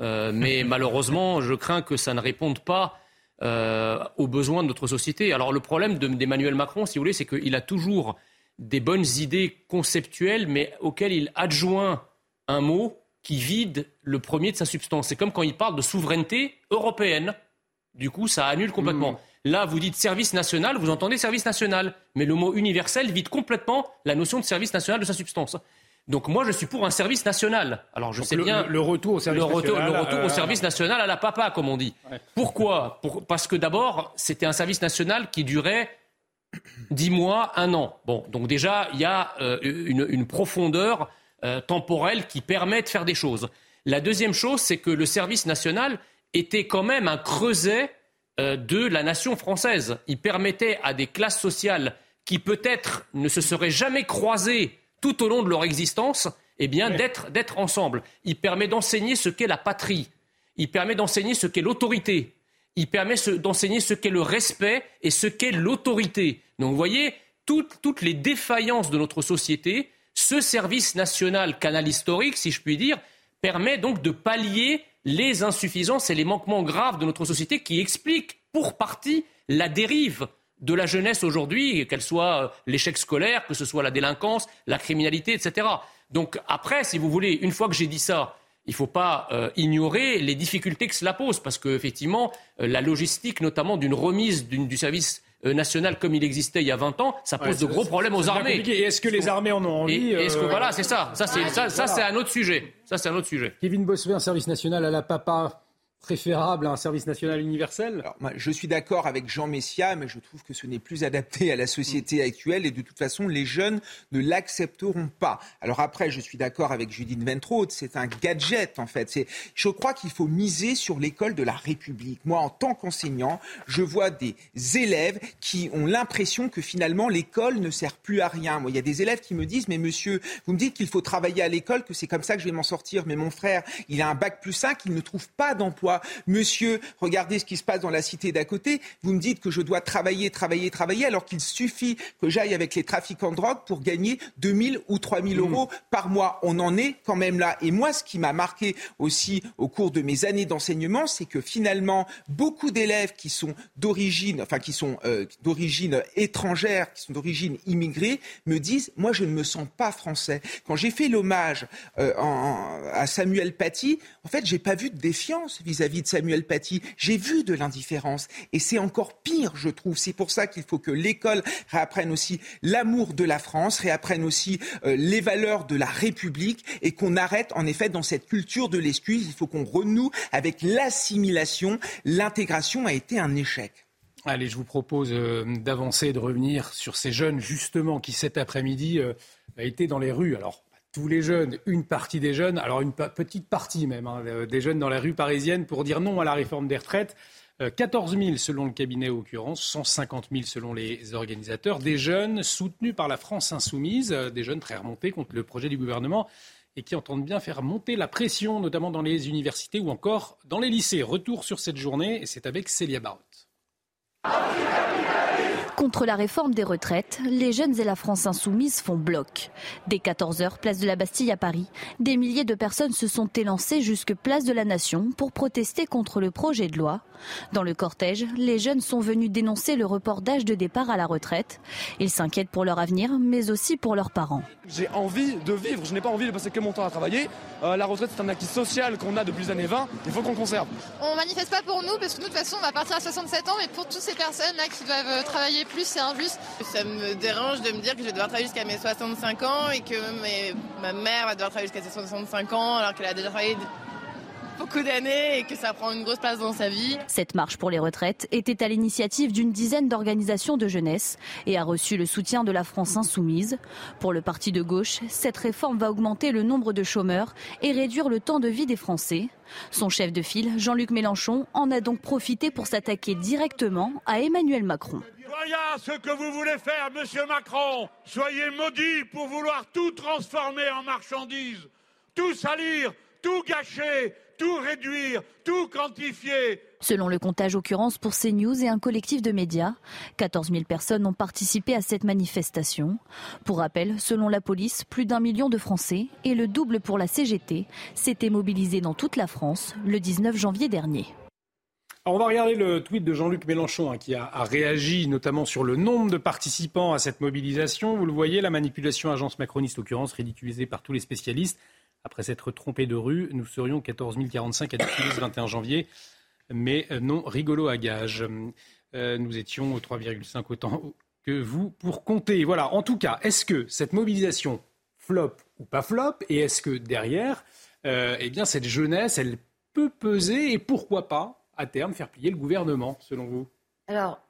mais *laughs* malheureusement, je crains que ça ne réponde pas aux besoins de notre société. Alors le problème d'Emmanuel Macron, si vous voulez, c'est qu'il a toujours des bonnes idées conceptuelles, mais auxquelles il adjoint un mot qui vide le premier de sa substance. C'est comme quand il parle de souveraineté européenne. Du coup, ça annule complètement. Hmm. Là, vous dites service national, vous entendez service national. Mais le mot universel vide complètement la notion de service national de sa substance. Donc moi, je suis pour un service national. Alors je sais bien le, retour au service national, le retour au euh, service national à la papa, comme on dit. Pourquoi? Parce que d'abord, c'était un service national qui durait dix mois, un an. Bon, donc déjà, il y a euh, une, profondeur euh, temporelle qui permet de faire des choses. La deuxième chose, c'est que le service national était quand même un creuset euh, de la nation française. Il permettait à des classes sociales qui peut-être ne se seraient jamais croisées tout au long de leur existence, eh bien, d'être, d'être ensemble. Il permet d'enseigner ce qu'est la patrie. Il permet d'enseigner ce qu'est l'autorité. Il permet d'enseigner ce qu'est le respect et ce qu'est l'autorité. Donc, vous voyez, toutes les défaillances de notre société ce service national canal historique, si je puis dire, permet donc de pallier les insuffisances et les manquements graves de notre société qui expliquent pour partie la dérive de la jeunesse aujourd'hui, qu'elle soit euh, l'échec scolaire, que ce soit la délinquance, la criminalité, etc. Donc après, si vous voulez, une fois que j'ai dit ça, il ne faut pas euh, ignorer les difficultés que cela pose, parce qu'effectivement, euh, la logistique, notamment d'une remise du service national comme il existait il y a 20 ans, ça pose de gros problèmes aux armées. Et est-ce que les armées en ont envie est-ce que, euh, Voilà, c'est ça. Ça, c'est, ça, c'est un autre sujet. Ça, c'est un autre sujet. Kevin Bossuet, un service national à la papa préférable à un service national universel? Je suis d'accord avec Jean Messia, mais je trouve que ce n'est plus adapté à la société actuelle et de toute façon, les jeunes ne l'accepteront pas. Alors après, je suis d'accord avec Judith Ventraud, c'est un gadget en fait. Je crois qu'il faut miser sur l'école de la République. Moi, en tant qu'enseignant, je vois des élèves qui ont l'impression que finalement l'école ne sert plus à rien. Moi, il y a des élèves qui me disent, mais monsieur, vous me dites qu'il faut travailler à l'école, que c'est comme ça que je vais m'en sortir, mais mon frère, il a un bac plus 5, il ne trouve pas d'emploi Monsieur, regardez ce qui se passe dans la cité d'à côté. Vous me dites que je dois travailler, travailler, travailler, alors qu'il suffit que j'aille avec les trafiquants de drogue pour gagner 2000 ou 3000 euros mmh. par mois. On en est quand même là. Et moi, ce qui m'a marqué aussi au cours de mes années d'enseignement, c'est que finalement, beaucoup d'élèves qui sont d'origine, enfin qui sont euh, d'origine étrangère, qui sont d'origine immigrée, me disent, moi, je ne me sens pas français. Quand j'ai fait l'hommage euh, à Samuel Paty, en fait, j'ai pas vu de défiance vis vis-à-vis de Samuel Paty. J'ai vu de l'indifférence et c'est encore pire, je trouve. C'est pour ça qu'il faut que l'école réapprenne aussi l'amour de la France, réapprenne aussi euh, les valeurs de la République et qu'on arrête en effet dans cette culture de l'excuse. Il faut qu'on renoue avec l'assimilation. L'intégration a été un échec. Allez, je vous propose euh, d'avancer, de revenir sur ces jeunes justement qui cet après-midi euh, été dans les rues. Alors tous les jeunes, une partie des jeunes, alors une petite partie même, hein, euh, des jeunes dans la rue parisienne pour dire non à la réforme des retraites. 14 euh, 000 selon le cabinet, en l'occurrence, 150 000 selon les organisateurs, des jeunes soutenus par la France insoumise, euh, des jeunes très remontés contre le projet du gouvernement et qui entendent bien faire monter la pression, notamment dans les universités ou encore dans les lycées. Retour sur cette journée, et c'est avec Célia Barotte. Contre la réforme des retraites, les jeunes et la France insoumise font bloc. Dès 14h, place de la Bastille à Paris, des milliers de personnes se sont élancées jusque place de la Nation pour protester contre le projet de loi. Dans le cortège, les jeunes sont venus dénoncer le report d'âge de départ à la retraite. Ils s'inquiètent pour leur avenir, mais aussi pour leurs parents. J'ai envie de vivre, je n'ai pas envie de passer que mon temps à travailler. Euh, la retraite, c'est un acquis social qu'on a depuis les années 20, il faut qu'on le conserve. On manifeste pas pour nous, parce que nous, de toute façon, on va partir à 67 ans, mais pour toutes ces personnes-là qui doivent travailler plus, c'est injuste. Ça me dérange de me dire que je vais devoir travailler jusqu'à mes 65 ans et que ma mère va devoir travailler jusqu'à ses 65 ans alors qu'elle a déjà travaillé beaucoup d'années et que ça prend une grosse place dans sa vie. Cette marche pour les retraites était à l'initiative d'une dizaine d'organisations de jeunesse et a reçu le soutien de la France insoumise. Pour le parti de gauche, cette réforme va augmenter le nombre de chômeurs et réduire le temps de vie des Français. Son chef de file, Jean-Luc Mélenchon, en a donc profité pour s'attaquer directement à Emmanuel Macron. Voilà ce que vous voulez faire, monsieur Macron. Soyez maudit pour vouloir tout transformer en marchandises, tout salir, tout gâcher, tout réduire, tout quantifier. Selon le comptage occurrence pour CNews et un collectif de médias, 14 000 personnes ont participé à cette manifestation. Pour rappel, selon la police, plus d'un million de Français et le double pour la CGT s'étaient mobilisés dans toute la France le 19 janvier dernier. On va regarder le tweet de Jean-Luc Mélenchon hein, qui a, réagi notamment sur le nombre de participants à cette mobilisation. Vous le voyez, la manipulation agence macroniste, l'occurrence ridiculisée par tous les spécialistes. Après s'être trompé de rue, nous serions 14 045 à ce 21 janvier, mais euh, non rigolo à gage. Euh, nous étions 3,5 autant que vous pour compter. Voilà, en tout cas, est-ce que cette mobilisation flop ou pas flop Et est-ce que derrière, euh, eh bien, cette jeunesse, elle peut peser et pourquoi pas, à terme, faire plier le gouvernement, selon vous Alors,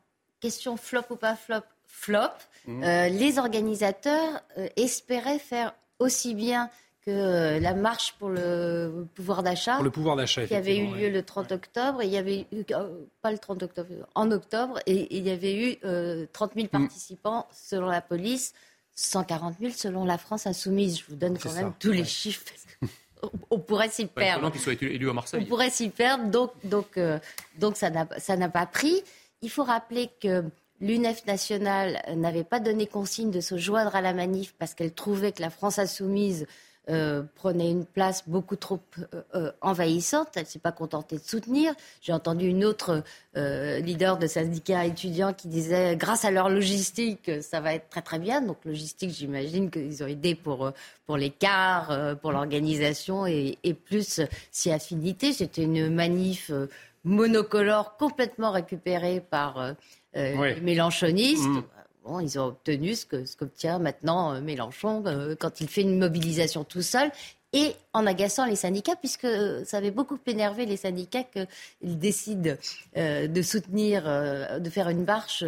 question flop ou pas flop Flop. Mmh. les organisateurs espéraient faire aussi bien euh, la marche pour le pouvoir d'achat. le pouvoir d'achat, Qui avait eu lieu le 30 octobre, et il y avait eu, euh, pas le 30 octobre, en octobre, et, il y avait eu 30 euh, 000 mm. participants selon la police, 140 000 selon la France insoumise. Je vous donne quand même tous les chiffres. *laughs* on pourrait s'y perdre. qu'il soit élu à Marseille. On pourrait s'y perdre, donc, donc, donc ça n'a pas pris. Il faut rappeler que L'UNEF nationale n'avait pas donné consigne de se joindre à la manif parce qu'elle trouvait que la France insoumise euh, prenait une place beaucoup trop euh, euh, envahissante. Elle ne s'est pas contentée de soutenir. J'ai entendu une autre leader de syndicat étudiant qui disait, grâce à leur logistique, ça va être très très bien. Donc logistique, j'imagine qu'ils ont aidé pour, pour les cars, pour l'organisation et, plus si affinité. C'était une manif monocolore complètement récupérée par les mélanchonistes. Ils ont obtenu ce qu'obtient maintenant euh, Mélenchon euh, quand il fait une mobilisation tout seul et en agaçant les syndicats, puisque ça avait beaucoup énervé les syndicats qu'ils décident euh, de soutenir, de faire une marche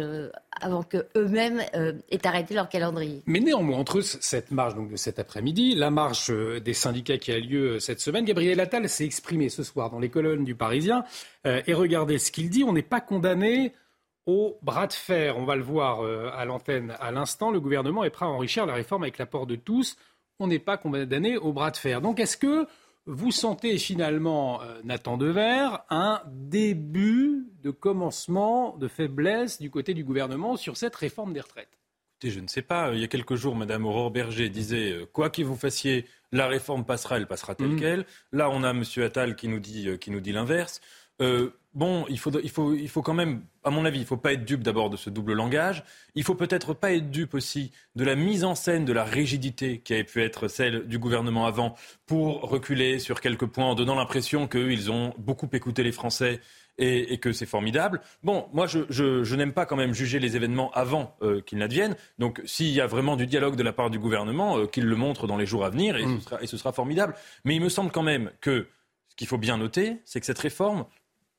avant qu'eux-mêmes aient arrêté leur calendrier. Mais néanmoins, entre cette marche donc, de cet après-midi, la marche des syndicats qui a lieu cette semaine, Gabriel Attal s'est exprimé ce soir dans les colonnes du Parisien. et regardez ce qu'il dit, on n'est pas condamné au bras de fer. On va le voir euh, à l'antenne à l'instant. Le gouvernement est prêt à enrichir la réforme avec l'apport de tous. On n'est pas condamné au bras de fer. Donc est-ce que vous sentez finalement, euh, Nathan Dever, un début de commencement de faiblesse du côté du gouvernement sur cette réforme des retraites? Je ne sais pas. Il y a quelques jours, Mme Aurore Berger disait euh, Quoi qu'il vous fassiez, la réforme passera, elle passera telle mmh. qu'elle. Là, on a M. Attal qui nous dit, qui nous dit l'inverse. Euh, bon, il faut, il, faut, il faut quand même, à mon avis, il ne faut pas être dupe d'abord de ce double langage. Il faut peut-être pas être dupe aussi de la mise en scène de la rigidité qui avait pu être celle du gouvernement avant pour reculer sur quelques points en donnant l'impression qu'ils ont beaucoup écouté les Français et, que c'est formidable. Bon, moi, je, n'aime pas quand même juger les événements avant euh, qu'ils n'adviennent. Donc, s'il y a vraiment du dialogue de la part du gouvernement, euh, qu'il le montre dans les jours à venir et, ce mm. sera, et ce sera formidable. Mais il me semble quand même que ce qu'il faut bien noter, c'est que cette réforme,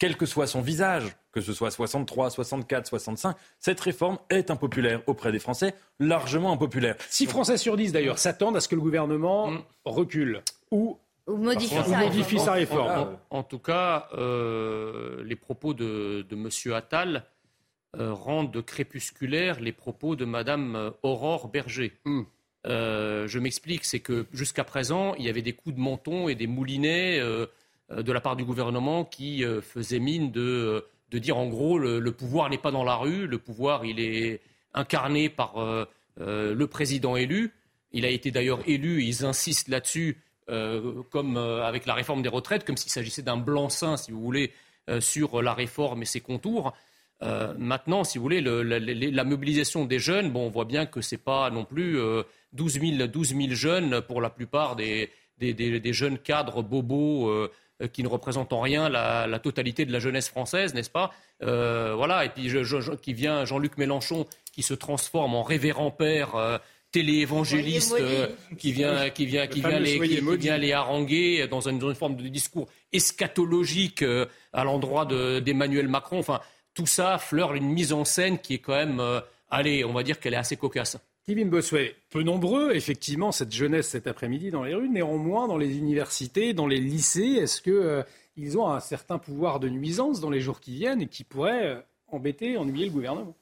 quel que soit son visage, que ce soit 63, 64, 65, cette réforme est impopulaire auprès des Français, largement impopulaire. Si Français sur 10 d'ailleurs s'attendent à ce que le gouvernement mm. recule ou modifie, sa, réforme. En, tout cas, euh, les propos de, de M. Attal euh, rendent crépusculaires les propos de Mme euh, Aurore Berger. Mm. je m'explique, c'est que jusqu'à présent, il y avait des coups de menton et des moulinets euh, de la part du gouvernement qui euh, faisait mine de, de dire en gros le, pouvoir n'est pas dans la rue, le pouvoir il est, incarné par le président élu. Il a été d'ailleurs élu, ils insistent là-dessus, comme avec la réforme des retraites, comme s'il s'agissait d'un blanc-seing, si vous voulez, sur la réforme et ses contours. maintenant, si vous voulez, la, mobilisation des jeunes, bon, on voit bien que ce n'est pas non plus 12 000, jeunes pour la plupart des, jeunes cadres bobos euh, qui ne représentent en rien la, totalité de la jeunesse française, n'est-ce pas euh, Voilà, et puis qui vient Jean-Luc Mélenchon qui se transforme en révérend père. Euh, téléévangéliste qui vient, qui vient, qui vient, les, les haranguer dans une, dans une, forme de discours eschatologique à l'endroit d'Emmanuel Macron. Enfin, tout ça fleure une mise en scène qui est quand même, allez, on va dire qu'elle est assez cocasse. Kevin Bossuet, peu nombreux, effectivement, cette jeunesse cet après-midi dans les rues. Néanmoins, dans les universités, dans les lycées, est-ce qu'ils ont un certain pouvoir de nuisance dans les jours qui viennent et qui pourrait euh, embêter, ennuyer le gouvernement?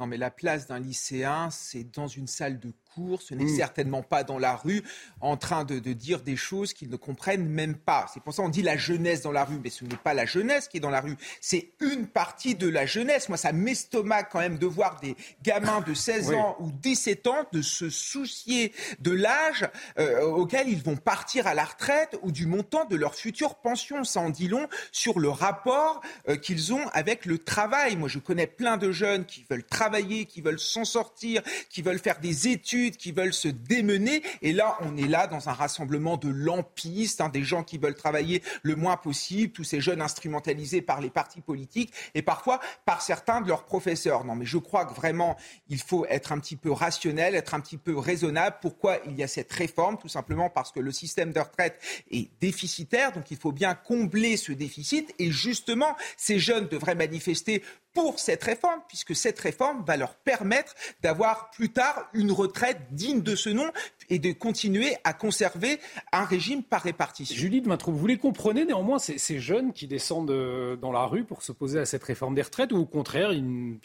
Non, mais la place d'un lycéen, c'est dans une salle de ce n'est mm. certainement pas dans la rue en train de, dire des choses qu'ils ne comprennent même pas. C'est pour ça qu'on dit la jeunesse dans la rue, mais ce n'est pas la jeunesse qui est dans la rue, c'est une partie de la jeunesse. Moi, ça m'estomaque quand même de voir des gamins de 16 ans ou 17 ans de se soucier de l'âge euh, auquel ils vont partir à la retraite ou du montant de leur future pension. Ça en dit long sur le rapport euh, qu'ils ont avec le travail. Moi, je connais plein de jeunes qui veulent travailler, qui veulent s'en sortir, qui veulent faire des études qui veulent se démener. Et là, on est là dans un rassemblement de lampistes, hein, des gens qui veulent travailler le moins possible, tous ces jeunes instrumentalisés par les partis politiques et parfois par certains de leurs professeurs. Non, mais je crois que vraiment, il faut être un petit peu rationnel, être un petit peu raisonnable. Pourquoi il y a cette réforme? Tout simplement parce que le système de retraite est déficitaire, donc il faut bien combler ce déficit. Et justement, ces jeunes devraient manifester pour cette réforme, puisque cette réforme va leur permettre d'avoir plus tard une retraite digne de ce nom et de continuer à conserver un régime par répartition. Julie de vous les comprenez néanmoins ces, jeunes qui descendent euh, dans la rue pour s'opposer à cette réforme des retraites ou au contraire, ils,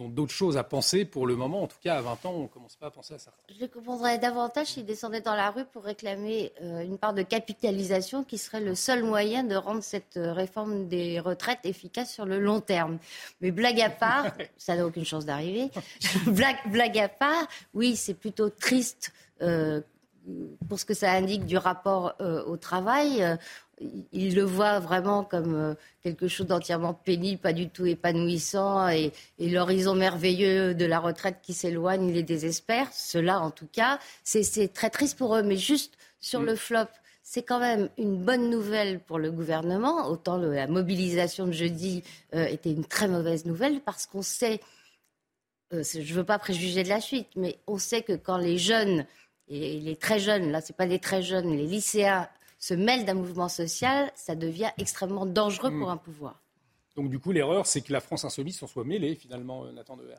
ont d'autres choses à penser pour le moment. En tout cas, à 20 ans, on ne commence pas à penser à ça. Je les comprendrais davantage s'ils descendaient dans la rue pour réclamer euh, une part de capitalisation qui serait le seul moyen de rendre cette euh, réforme des retraites efficace sur le long terme. Mais blague à part, *laughs* ça n'a aucune chance d'arriver. *laughs* blague, blague à part, oui, c'est plutôt triste euh, pour ce que ça indique du rapport euh, au travail. Euh, il le voit vraiment comme quelque chose d'entièrement pénible, pas du tout épanouissant, et, l'horizon merveilleux de la retraite qui s'éloigne, il les désespère. Cela, en tout cas, c'est très triste pour eux. Mais juste sur le flop, c'est quand même une bonne nouvelle pour le gouvernement. Autant la mobilisation de jeudi euh, était une très mauvaise nouvelle parce qu'on sait, euh, je ne veux pas préjuger de la suite, mais on sait que quand les jeunes, et les très jeunes, là, ce pas des très jeunes, les lycéens se mêlent d'un mouvement social, ça devient extrêmement dangereux pour hmm. un pouvoir. Donc du coup, l'erreur, c'est que la France insoumise s'en soit mêlée, finalement, euh, Nathan Dever.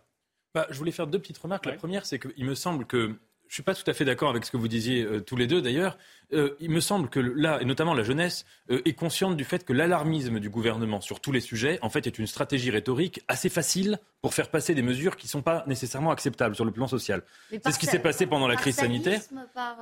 Bah, je voulais faire deux petites remarques. La première, c'est qu'il me semble que je ne suis pas tout à fait d'accord avec ce que vous disiez tous les deux d'ailleurs. Euh, il me semble que là, et notamment la jeunesse, euh, est consciente du fait que l'alarmisme du gouvernement sur tous les sujets, en fait, est une stratégie rhétorique assez facile pour faire passer des mesures qui ne sont pas nécessairement acceptables sur le plan social. C'est ce qui s'est passé pendant la crise sanitaire. Par,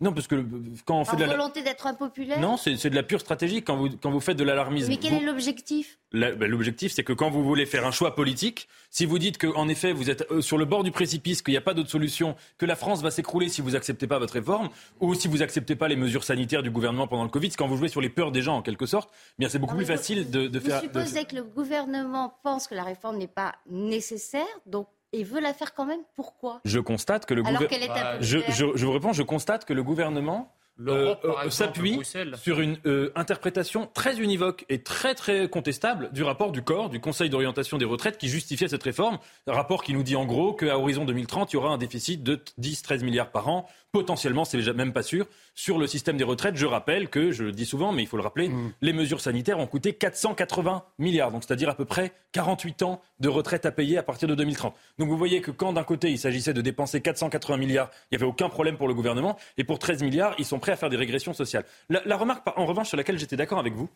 non, parce que quand on fait de la volonté d'être impopulaire. Non, c'est de la pure stratégie quand vous quand vous faites de l'alarmisme. Mais quel est l'objectif? Ben, L'objectif, c'est que quand vous voulez faire un choix politique, si vous dites qu'en effet vous êtes euh, sur le bord du précipice, qu'il n'y a pas d'autre solution, que la France va s'écrouler si vous acceptez pas votre réforme, ou si vous acceptez pas les mesures sanitaires du gouvernement pendant le Covid, c'est quand vous jouez sur les peurs des gens en quelque sorte, eh bien c'est beaucoup plus facile de, de faire. Vous supposez que le gouvernement pense que la réforme n'est pas nécessaire, donc et veut la faire quand même. Pourquoi? Je constate que le gouvernement. Bah, je, je, vous réponds, je constate que le gouvernement euh, euh, s'appuie sur une euh, interprétation très univoque et très très contestable du rapport du corps du Conseil d'orientation des retraites qui justifiait cette réforme. Un rapport qui nous dit en gros qu'à horizon 2030, il y aura un déficit de 10-13 milliards par an potentiellement, c'est déjà même pas sûr, sur le système des retraites. Je rappelle que, je le dis souvent, mais il faut le rappeler, mm. les mesures sanitaires ont coûté 480 milliards, donc c'est-à-dire à peu près 48 ans de retraite à payer à partir de 2030. Donc vous voyez que quand d'un côté il s'agissait de dépenser 480 milliards, il n'y avait aucun problème pour le gouvernement, et pour 13 milliards, ils sont prêts à faire des régressions sociales. La, la remarque, en revanche, sur laquelle j'étais d'accord avec vous,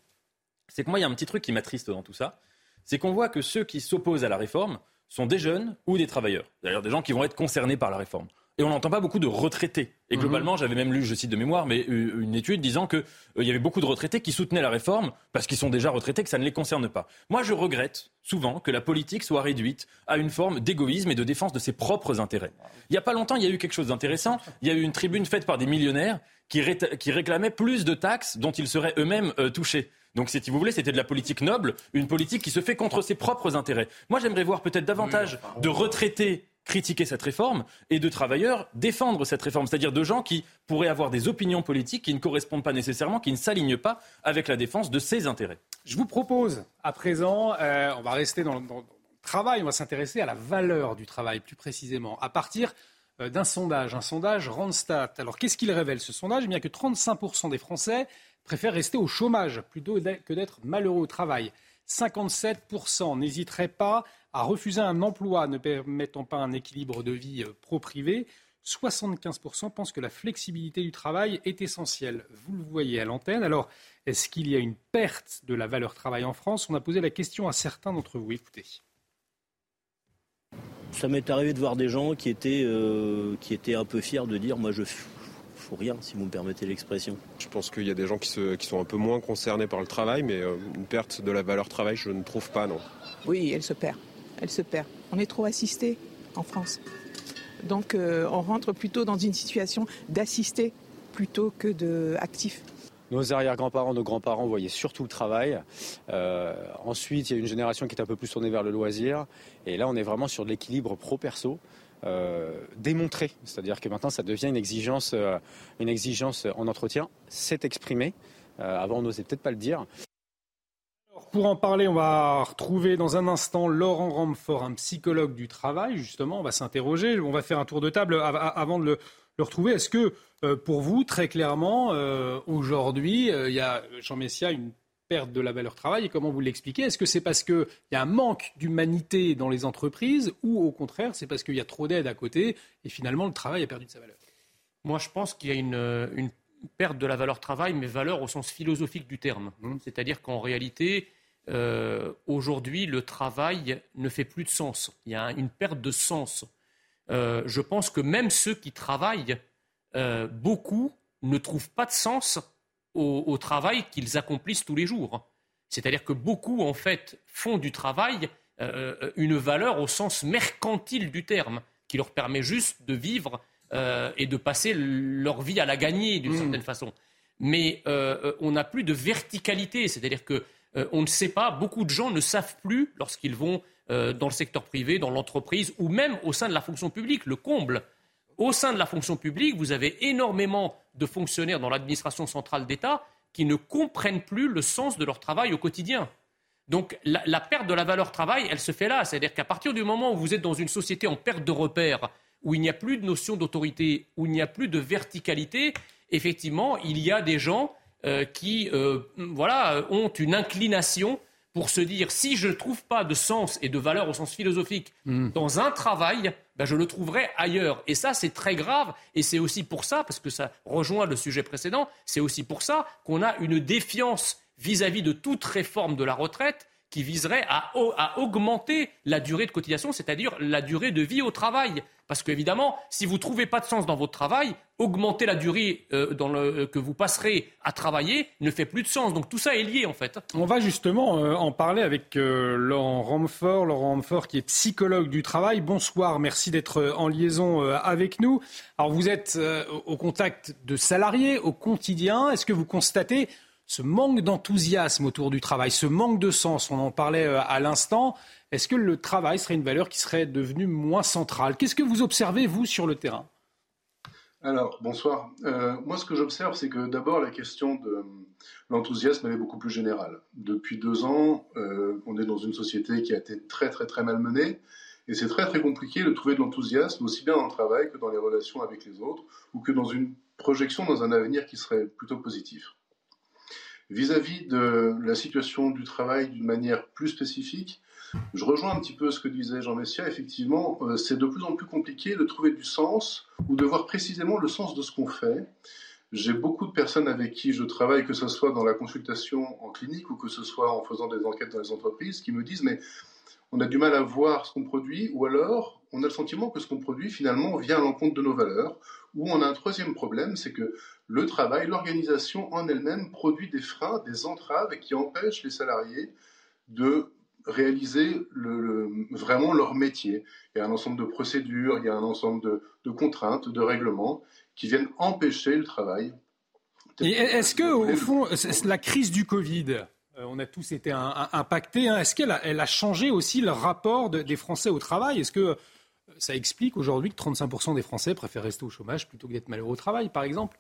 c'est que moi, il y a un petit truc qui m'attriste dans tout ça, c'est qu'on voit que ceux qui s'opposent à la réforme sont des jeunes ou des travailleurs, d'ailleurs des gens qui vont être concernés par la réforme. Et on n'entend pas beaucoup de retraités. Et Mhm. globalement, j'avais même lu, je cite de mémoire, mais euh, une étude disant qu'il il y avait beaucoup de retraités qui soutenaient la réforme parce qu'ils sont déjà retraités, que ça ne les concerne pas. Moi, je regrette souvent que la politique soit réduite à une forme d'égoïsme et de défense de ses propres intérêts. Il n'y a pas longtemps, il y a eu quelque chose d'intéressant. Il y a eu une tribune faite par des millionnaires qui, ré- qui réclamaient plus de taxes dont ils seraient eux-mêmes euh, touchés. Donc, si vous voulez, c'était de la politique noble, une politique qui se fait contre ses propres intérêts. Moi, j'aimerais voir peut-être davantage de retraités critiquer cette réforme et de travailleurs défendre cette réforme, c'est-à-dire de gens qui pourraient avoir des opinions politiques qui ne correspondent pas nécessairement, qui ne s'alignent pas avec la défense de ses intérêts. Je vous propose à présent, euh, on va rester dans, le travail, on va s'intéresser à la valeur du travail plus précisément, à partir euh, d'un sondage, un sondage Randstad. Alors qu'est-ce qu'il révèle ce sondage? Eh bien que 35% des Français préfèrent rester au chômage plutôt que d'être malheureux au travail. 57% n'hésiteraient pas à refuser un emploi ne permettant pas un équilibre de vie euh, pro-privé. 75% pensent que la flexibilité du travail est essentielle. Vous le voyez à l'antenne. Alors, est-ce qu'il y a une perte de la valeur travail en France? On a posé la question à certains d'entre vous. Écoutez. Ça m'est arrivé de voir des gens qui étaient, euh, qui étaient un peu fiers de dire moi je rien, si vous me permettez l'expression. Je pense qu'il y a des gens qui, se- qui sont un peu moins concernés par le travail, mais euh, une perte de la valeur travail, je ne trouve pas, non. Oui, elle se perd. Elle se perd. On est trop assisté en France. Donc euh, on rentre plutôt dans une situation d'assisté plutôt que d'actif. Nos arrière-grands-parents, nos grands-parents voyaient surtout le travail. Euh, ensuite, il y a une génération qui est un peu plus tournée vers le loisir. Et là, on est vraiment sur de l'équilibre pro-perso. Euh, démontré, c'est-à-dire que maintenant ça devient une exigence, euh, une exigence en entretien, c'est exprimé. Euh, avant on n'osait peut-être pas le dire. Pour en parler, on va retrouver dans un instant Laurent Ramfort, un psychologue du travail. Justement, on va s'interroger. On va faire un tour de table av- av- avant de le, le retrouver. Est-ce que, pour vous, très clairement, aujourd'hui, il y a, Jean Messia, une perte de la valeur travail Et comment vous l'expliquez? Est-ce que c'est parce qu'il y a un manque d'humanité dans les entreprises ou au contraire, c'est parce qu'il y a trop d'aide à côté et finalement le travail a perdu de sa valeur? Moi, je pense qu'il y a une, une perte de la valeur travail, mais valeur au sens philosophique du terme. C'est-à-dire qu'en réalité, euh, aujourd'hui, le travail ne fait plus de sens. Il y a une perte de sens. Euh, je pense que même ceux qui travaillent, euh, beaucoup ne trouvent pas de sens au, au travail qu'ils accomplissent tous les jours. C'est-à-dire que beaucoup, en fait, font du travail euh, une valeur au sens mercantile du terme, qui leur permet juste de vivre euh, et de passer leur vie à la gagner d'une certaine façon. Mais euh, on n'a plus de verticalité, c'est-à-dire que on ne sait pas, beaucoup de gens ne savent plus lorsqu'ils vont dans le secteur privé, dans l'entreprise ou même au sein de la fonction publique, le comble. Au sein de la fonction publique, vous avez énormément de fonctionnaires dans l'administration centrale d'État qui ne comprennent plus le sens de leur travail au quotidien. Donc la, la perte de la valeur travail, elle se fait là. C'est-à-dire qu'à partir du moment où vous êtes dans une société en perte de repères, où il n'y a plus de notion d'autorité, où il n'y a plus de verticalité, effectivement, il y a des gens euh, qui euh, voilà, ont une inclination pour se dire si je ne trouve pas de sens et de valeur au sens philosophique dans un travail, ben, je le trouverai ailleurs. Et ça, c'est très grave. Et c'est aussi pour ça, parce que ça rejoint le sujet précédent, c'est aussi pour ça qu'on a une défiance vis-à-vis de toute réforme de la retraite qui viserait à, au- à augmenter la durée de cotisation, c'est-à-dire la durée de vie au travail. Parce qu'évidemment, si vous ne trouvez pas de sens dans votre travail, augmenter la durée euh, dans le- que vous passerez à travailler ne fait plus de sens. Donc tout ça est lié en fait. On va justement euh, en parler avec euh, Laurent Ramfort. Laurent Ramfort qui est psychologue du travail. Bonsoir, merci d'être euh, en liaison euh, avec nous. Alors vous êtes euh, au contact de salariés au quotidien. Est-ce que vous constatez ce manque d'enthousiasme autour du travail, ce manque de sens On en parlait euh, à l'instant. Est-ce que le travail serait une valeur qui serait devenue moins centrale? Qu'est-ce que vous observez, vous, sur le terrain? Alors, bonsoir. Euh, moi, ce que j'observe, c'est que d'abord, la question de euh, l'enthousiasme, elle est beaucoup plus générale. Depuis deux ans, on est dans une société qui a été très, très, très mal menée. Et c'est très, très compliqué de trouver de l'enthousiasme, aussi bien dans le travail que dans les relations avec les autres, ou que dans une projection dans un avenir qui serait plutôt positif. Vis-à-vis de la situation du travail d'une manière plus spécifique, je rejoins un petit peu ce que disait Jean Messia. Effectivement, euh, c'est de plus en plus compliqué de trouver du sens ou de voir précisément le sens de ce qu'on fait. J'ai beaucoup de personnes avec qui je travaille, que ce soit dans la consultation en clinique ou que ce soit en faisant des enquêtes dans les entreprises, qui me disent mais on a du mal à voir ce qu'on produit ou alors on a le sentiment que ce qu'on produit finalement vient à l'encontre de nos valeurs. Ou on a un troisième problème, c'est que le travail, l'organisation en elle-même produit des freins, des entraves qui empêchent les salariés de réaliser vraiment leur métier. Il y a un ensemble de procédures, il y a un ensemble de, contraintes, de règlements qui viennent empêcher le travail. est-ce que, au fond, la crise du Covid, euh, on a tous été impactés, hein, est-ce qu'elle a, changé aussi le rapport des Français au travail? Est-ce que ça explique aujourd'hui que 35% des Français préfèrent rester au chômage plutôt que d'être malheureux au travail, par exemple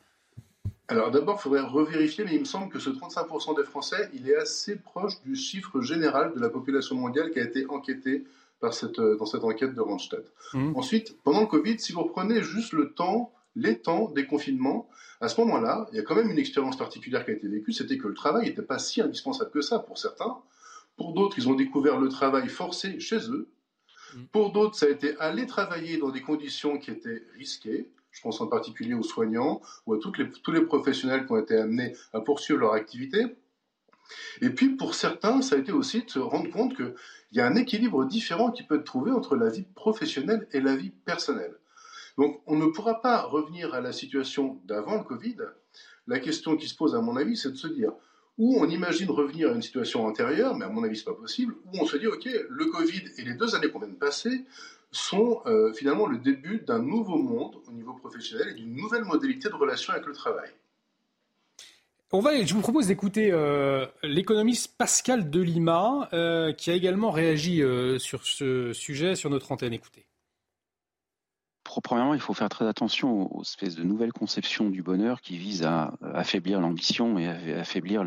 alors d'abord, il faudrait revérifier, mais il me semble que ce 35% des Français, il est assez proche du chiffre général de la population mondiale qui a été enquêté par cette, euh, dans cette enquête de Randstad. Mmh. Ensuite, pendant le Covid, si vous reprenez juste le temps, les temps des confinements, à ce moment-là, il y a quand même une expérience particulière qui a été vécue, c'était que le travail n'était pas si indispensable que ça pour certains. Pour d'autres, ils ont découvert le travail forcé chez eux. Mmh. Pour d'autres, ça a été aller travailler dans des conditions qui étaient risquées. Je pense en particulier aux soignants ou à tous les professionnels qui ont été amenés à poursuivre leur activité. Et puis pour certains, ça a été aussi de se rendre compte qu'il y a un équilibre différent qui peut être trouvé entre la vie professionnelle et la vie personnelle. Donc on ne pourra pas revenir à la situation d'avant le Covid. La question qui se pose à mon avis, c'est de se dire où on imagine revenir à une situation antérieure, mais à mon avis, ce n'est pas possible, où on se dit, OK, le Covid et les deux années qu'on vient de passer sont euh, finalement le début d'un nouveau monde au niveau professionnel et d'une nouvelle modalité de relation avec le travail. On va, je vous propose d'écouter euh, l'économiste Pascal Delima, euh, qui a également réagi sur ce sujet sur notre antenne. Écoutez premièrement, il faut faire très attention aux, espèces de nouvelles conceptions du bonheur qui visent à, affaiblir l'ambition et à affaiblir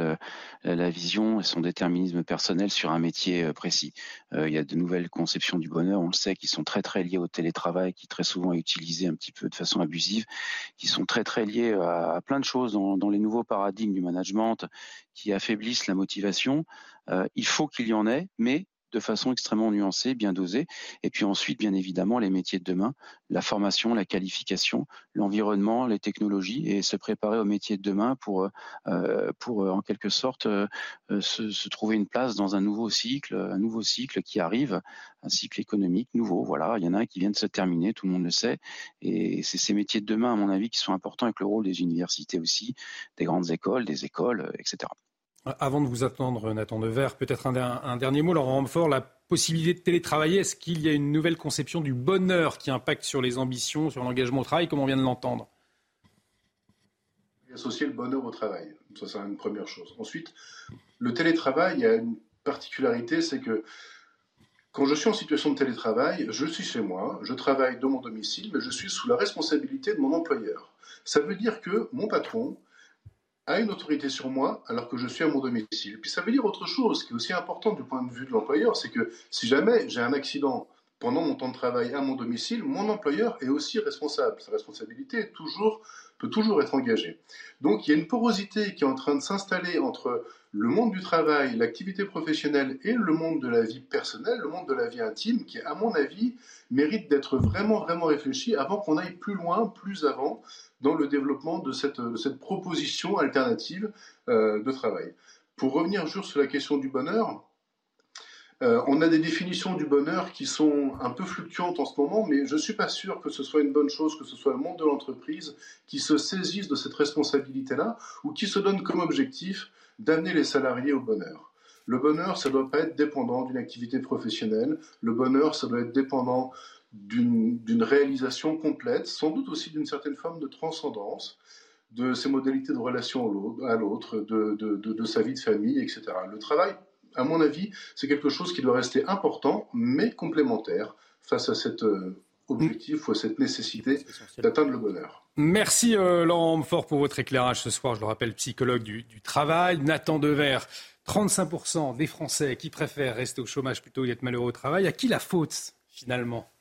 la vision et son déterminisme personnel sur un métier euh, précis. Euh, il y a de nouvelles conceptions du bonheur, on le sait, qui sont très très liées au télétravail, qui très souvent est utilisé un petit peu de façon abusive, qui sont très très liées à, plein de choses dans, les nouveaux paradigmes du management qui affaiblissent la motivation. Euh, il faut qu'il y en ait, mais de façon extrêmement nuancée, bien dosée. Et puis ensuite, bien évidemment, les métiers de demain, la formation, la qualification, l'environnement, les technologies, et se préparer aux métiers de demain pour, euh, pour euh, en quelque sorte, euh, se, trouver une place dans un nouveau cycle, un nouveau cycle qui arrive, un cycle économique nouveau. Voilà, il y en a un qui vient de se terminer, tout le monde le sait. Et c'est ces métiers de demain, à mon avis, qui sont importants avec le rôle des universités aussi, des grandes écoles, des écoles, etc. Avant de vous attendre, Nathan Devers, peut-être un, dernier mot, Laurent Ramfort, la possibilité de télétravailler, est-ce qu'il y a une nouvelle conception du bonheur qui impacte sur les ambitions, sur l'engagement au travail, comme on vient de l'entendre? Associer le bonheur au travail, ça c'est une première chose. Ensuite, le télétravail, a une particularité, c'est que quand je suis en situation de télétravail, je suis chez moi, je travaille dans mon domicile, mais je suis sous la responsabilité de mon employeur. Ça veut dire que mon patron, a une autorité sur moi alors que je suis à mon domicile. Puis ça veut dire autre chose, qui est aussi important du point de vue de l'employeur, c'est que si jamais j'ai un accident pendant mon temps de travail à mon domicile, mon employeur est aussi responsable. Sa responsabilité peut toujours être engagée. Donc il y a une porosité qui est en train de s'installer entre le monde du travail, l'activité professionnelle et le monde de la vie personnelle, le monde de la vie intime, qui, à mon avis, mérite d'être vraiment, vraiment réfléchi avant qu'on aille plus loin, plus avant, dans le développement de cette, proposition alternative euh, de travail. Pour revenir juste sur la question du bonheur, euh, on a des définitions du bonheur qui sont un peu fluctuantes en ce moment, mais je ne suis pas sûr que ce soit une bonne chose, que ce soit le monde de l'entreprise qui se saisisse de cette responsabilité-là ou qui se donne comme objectif d'amener les salariés au bonheur. Le bonheur, ça ne doit pas être dépendant d'une activité professionnelle. Le bonheur, ça doit être dépendant d'une réalisation complète, sans doute aussi d'une certaine forme de transcendance de ses modalités de relation à l'autre, de, de, sa vie de famille, etc. Le travail, à mon avis, c'est quelque chose qui doit rester important, mais complémentaire face à cet euh, objectif ou à cette nécessité d'atteindre le bonheur. Merci euh, Laurent Fort pour votre éclairage ce soir. Je le rappelle, psychologue du, du travail. Nathan Dever, 35% des Français qui préfèrent rester au chômage plutôt que d'être malheureux au travail. À qui la faute finalement?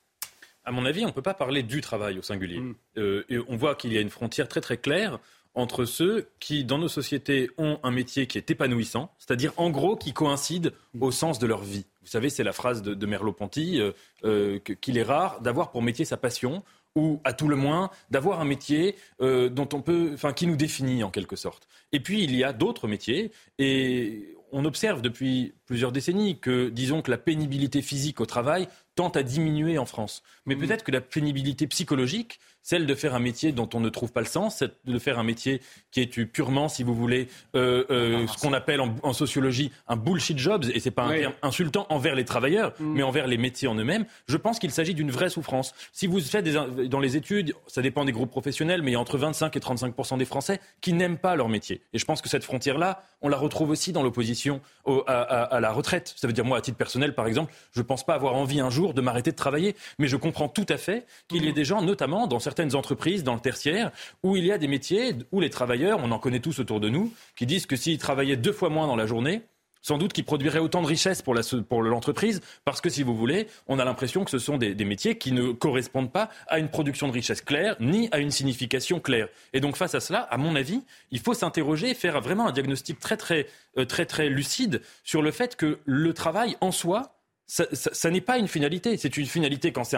À mon avis, on ne peut pas parler du travail au singulier. Mm. Euh, et on voit qu'il y a une frontière très très claire entre ceux qui, dans nos sociétés, ont un métier qui est épanouissant, c'est-à-dire en gros qui coïncide au sens de leur vie. Vous savez, c'est la phrase de, Merleau-Ponty, euh, euh, qu'il est rare d'avoir pour métier sa passion, ou à tout le moins d'avoir un métier euh, dont on peut, enfin, qui nous définit en quelque sorte. Et puis il y a d'autres métiers, et on observe depuis plusieurs décennies que, disons que la pénibilité physique au travail tend à diminuer en France. Mais mmh. peut-être que la pénibilité psychologique, celle de faire un métier dont on ne trouve pas le sens, de faire un métier qui est purement, si vous voulez, euh, euh, ce qu'on appelle en, sociologie un bullshit job, et c'est pas un terme insultant envers les travailleurs, mmh. mais envers les métiers en eux-mêmes. Je pense qu'il s'agit d'une vraie souffrance. Si vous faites des, dans les études, ça dépend des groupes professionnels, mais il y a entre 25 et 35 des Français qui n'aiment pas leur métier. Et je pense que cette frontière-là, on la retrouve aussi dans l'opposition à, à, la retraite. Ça veut dire moi, à titre personnel, par exemple, je ne pense pas avoir envie un jour de m'arrêter de travailler, mais je comprends tout à fait qu'il y ait mmh. des gens, notamment dans certaines entreprises, dans le tertiaire, où il y a des métiers où les travailleurs, on en connaît tous autour de nous, qui disent que s'ils travaillaient deux fois moins dans la journée, sans doute qui produiraient autant de richesses pour, l'entreprise, parce que si vous voulez, on a l'impression que ce sont des, métiers qui ne correspondent pas à une production de richesse claire, ni à une signification claire. Et donc face à cela, à mon avis, il faut s'interroger et faire vraiment un diagnostic très très euh, très très lucide sur le fait que le travail en soi ça, n'est pas une finalité. C'est une finalité quand c'est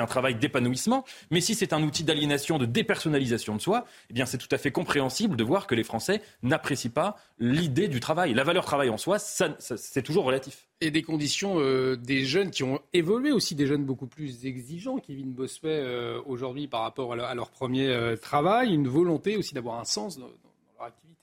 un, travail d'épanouissement. Mais si c'est un outil d'aliénation, de dépersonnalisation de soi, eh bien, c'est tout à fait compréhensible de voir que les Français n'apprécient pas l'idée du travail. La valeur travail en soi, c'est toujours relatif. Et des conditions euh, des jeunes qui ont évolué aussi, des jeunes beaucoup plus exigeants, Kevin Bossuet, euh, aujourd'hui par rapport à leur, premier euh, travail, une volonté aussi d'avoir un sens dans leur activité.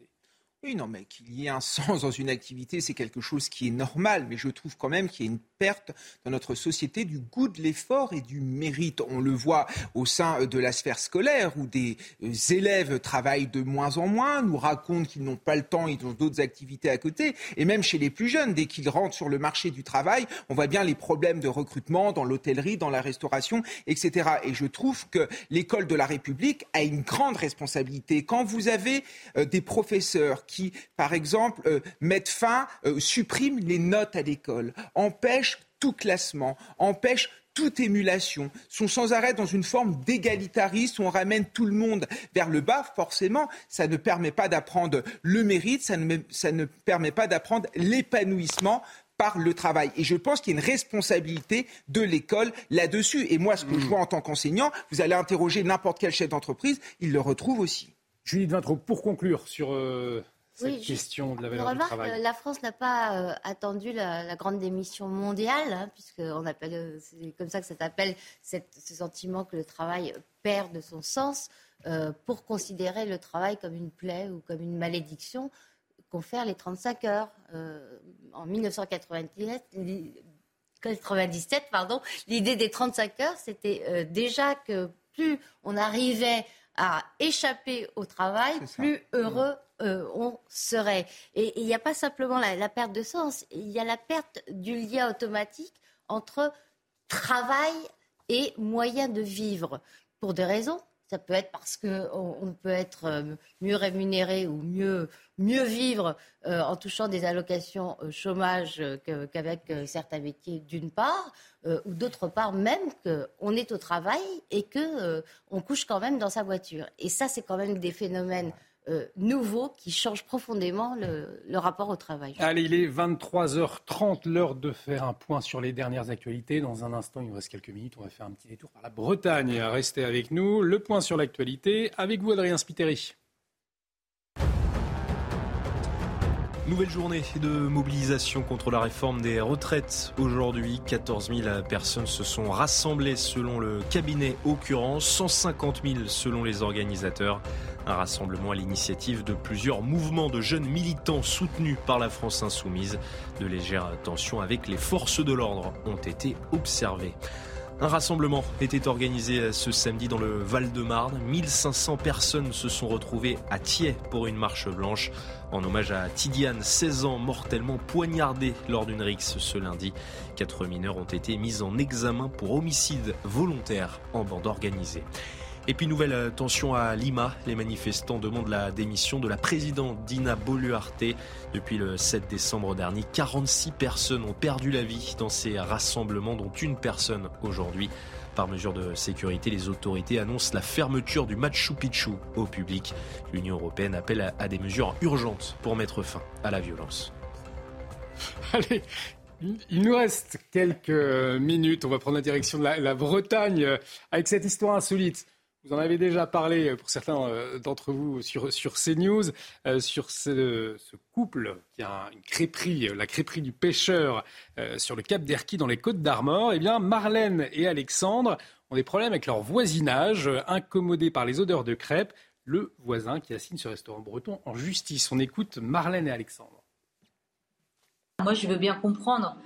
Oui, non, mais qu'il y ait un sens dans une activité, c'est quelque chose qui est normal, mais je trouve quand même qu'il y a une perte dans notre société du goût de l'effort et du mérite. On le voit au sein de la sphère scolaire, où des euh, élèves travaillent de moins en moins, nous racontent qu'ils n'ont pas le temps, ils ont d'autres activités à côté, et même chez les plus jeunes, dès qu'ils rentrent sur le marché du travail, on voit bien les problèmes de recrutement dans l'hôtellerie, dans la restauration, etc. Et je trouve que l'école de la République a une grande responsabilité. Quand vous avez euh, des professeurs qui, par exemple, euh, mettent fin, euh, suppriment les notes à l'école, empêchent tout classement, empêchent toute émulation, sont sans arrêt dans une forme d'égalitarisme où on ramène tout le monde vers le bas, forcément, ça ne permet pas d'apprendre le mérite, ça ne, ça ne permet pas d'apprendre l'épanouissement par le travail. Et je pense qu'il y a une responsabilité de l'école là-dessus. Et moi, ce que je mmh. vois en tant qu'enseignant, vous allez interroger n'importe quel chef d'entreprise, il le retrouve aussi. Judith Vintraud, pour conclure sur euh, cette question de la valeur du travail. Euh, la France n'a pas euh, attendu la, grande démission mondiale, hein, puisqu'on appelle, euh, c'est comme ça que ça s'appelle, ce sentiment que le travail perd de son sens, pour considérer le travail comme une plaie ou comme une malédiction, confère les 35 heures. en 1997, 97, pardon, l'idée des 35 heures, c'était déjà que plus on arrivait à échapper au travail, plus heureux euh, on serait. Et il n'y a pas simplement la, perte de sens, il y a la perte du lien automatique entre travail et moyen de vivre, pour des raisons. Ça peut être parce qu'on peut être euh, mieux rémunéré ou mieux, mieux vivre euh, en touchant des allocations chômage qu'avec certains métiers d'une part, ou d'autre part même qu'on est au travail et qu'on couche quand même dans sa voiture. Et ça, c'est quand même des phénomènes euh, nouveau qui change profondément le, rapport au travail. Allez, il est 23h30, l'heure de faire un point sur les dernières actualités. Dans un instant, il nous reste quelques minutes, on va faire un petit détour par la Bretagne. Restez avec nous. Le point sur l'actualité avec vous, Adrien Spiteri. Nouvelle journée de mobilisation contre la réforme des retraites. Aujourd'hui, 14 000 personnes se sont rassemblées selon le cabinet occurrence, 150 000 selon les organisateurs. Un rassemblement à l'initiative de plusieurs mouvements de jeunes militants soutenus par la France insoumise. De légères tensions avec les forces de l'ordre ont été observées. Un rassemblement était organisé ce samedi dans le Val-de-Marne. 1500 personnes se sont retrouvées à Thiers pour une marche blanche en hommage à Tidiane, 16 ans, mortellement poignardé lors d'une rixe ce lundi. Quatre mineurs ont été mis en examen pour homicide volontaire en bande organisée. Et puis nouvelle euh, tension à Lima, les manifestants demandent la démission de la présidente Dina Boluarte. Depuis le 7 décembre dernier, 46 personnes ont perdu la vie dans ces rassemblements, dont une personne aujourd'hui. Par mesure de sécurité, les autorités annoncent la fermeture du Machu Picchu au public. L'Union européenne appelle à, des mesures urgentes pour mettre fin à la violence. *laughs* Allez, il nous reste quelques minutes. On va prendre la direction de la Bretagne avec cette histoire insolite. Vous en avez déjà parlé pour certains d'entre vous sur, CNews, sur ce, couple qui a une crêperie, la crêperie du pêcheur sur le cap d'Erquy dans les Côtes d'Armor. Eh bien, Marlène et Alexandre ont des problèmes avec leur voisinage, incommodés par les odeurs de crêpes. Le voisin qui assigne ce restaurant breton en justice. On écoute Marlène et Alexandre. Moi, je veux bien comprendre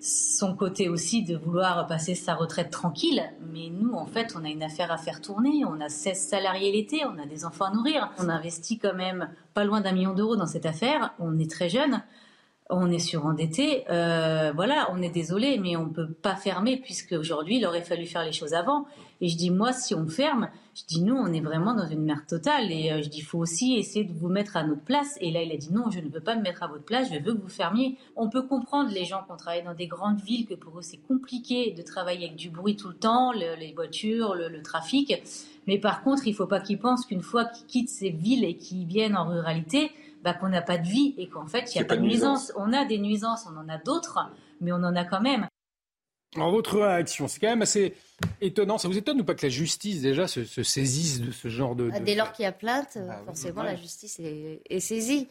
son côté aussi de vouloir passer sa retraite tranquille. Mais nous, en fait, on a une affaire à faire tourner. On a 16 salariés l'été, on a des enfants à nourrir. On investit quand même pas loin d'un million d'euros dans cette affaire. On est très jeune on est surendetté. Euh, voilà, on est désolé, mais on ne peut pas fermer puisque aujourd'hui il aurait fallu faire les choses avant. Et je dis moi, si on ferme, je dis nous, on est vraiment dans une merde totale. Et euh, je dis il faut aussi essayer de vous mettre à notre place. Et là, il a dit non, je ne veux pas me mettre à votre place. Je veux que vous fermiez. On peut comprendre les gens qui ont travaillé dans des grandes villes que pour eux c'est compliqué de travailler avec du bruit tout le temps, les voitures, le, trafic. Mais par contre, il ne faut pas qu'ils pensent qu'une fois qu'ils quittent ces villes et qu'ils viennent en ruralité bah, qu'on n'a pas de vie et qu'en fait, il n'y a pas de nuisances. On a des nuisances, on en a d'autres, mais on en a quand même. En votre réaction, c'est quand même assez étonnant. Ça vous étonne ou pas que la justice déjà se, saisisse de ce genre de... Dès lors qu'il y a plainte, bah forcément la justice est saisie.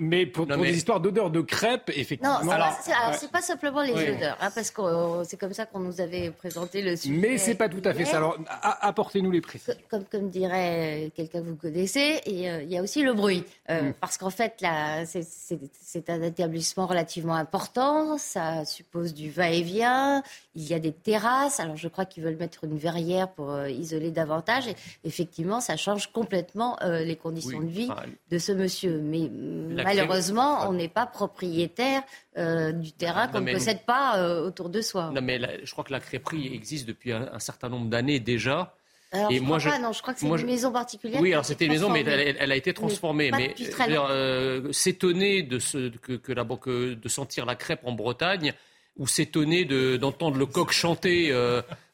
Mais pour, des histoires d'odeurs de crêpes, effectivement. Non, alors, c'est pas simplement les odeurs, hein, parce que euh, c'est comme ça qu'on nous avait présenté le sujet. Mais c'est pas tout à fait ça. Alors, apportez-nous les précisions. Comme, comme dirait quelqu'un que vous connaissez, euh, il y a aussi le bruit, euh, mm. parce qu'en fait, là, c'est un établissement relativement important. Ça suppose du va-et-vient. Il y a des terrasses. Alors, je crois qu'ils veulent mettre une verrière pour isoler davantage. Et effectivement, ça change complètement les conditions de vie de ce monsieur. Mais malheureusement, on n'est pas propriétaire euh, du terrain qu'on ne possède pas euh, autour de soi. Non, mais je crois que la crêperie existe depuis un, certain nombre d'années déjà. Alors, et je moi, crois pas, non, je crois que c'est une maison particulière. Oui, alors c'était une maison, mais elle, a été transformée. Mais, euh, s'étonner de, que, de sentir la crêpe en Bretagne, ou s'étonner d'entendre le coq chanter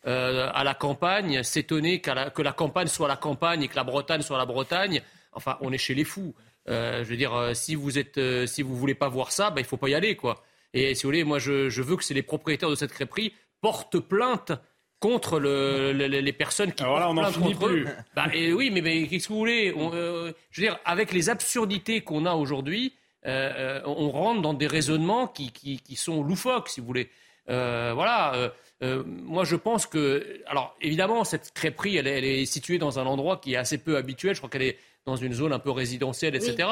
à la campagne, s'étonner que la campagne soit la campagne et que la Bretagne soit la Bretagne, enfin, on est chez les fous. Euh, je veux dire, euh, si vous êtes, euh, si vous voulez pas voir ça, bah, il faut pas y aller, quoi. Et si vous voulez, moi, je, je veux que c'est les propriétaires de cette crêperie portent plainte contre le, les personnes qui Alors là, on n'en finit plus. Bah, et oui, mais, mais qu'est-ce que vous voulez? Je veux dire, avec les absurdités qu'on a aujourd'hui, on rentre dans des raisonnements qui, qui, qui, sont loufoques, si vous voulez. voilà. moi, je pense que, alors évidemment, cette crêperie, elle, elle, est située dans un endroit qui est assez peu habituel. Je crois qu'elle est dans une zone un peu résidentielle, etc.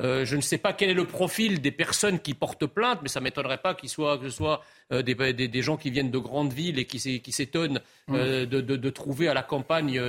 Euh, je ne sais pas quel est le profil des personnes qui portent plainte, mais ça ne m'étonnerait pas qu'il soit, que ce soit euh, des, des, gens qui viennent de grandes villes et qui, s'étonnent euh, de, de, trouver à la campagne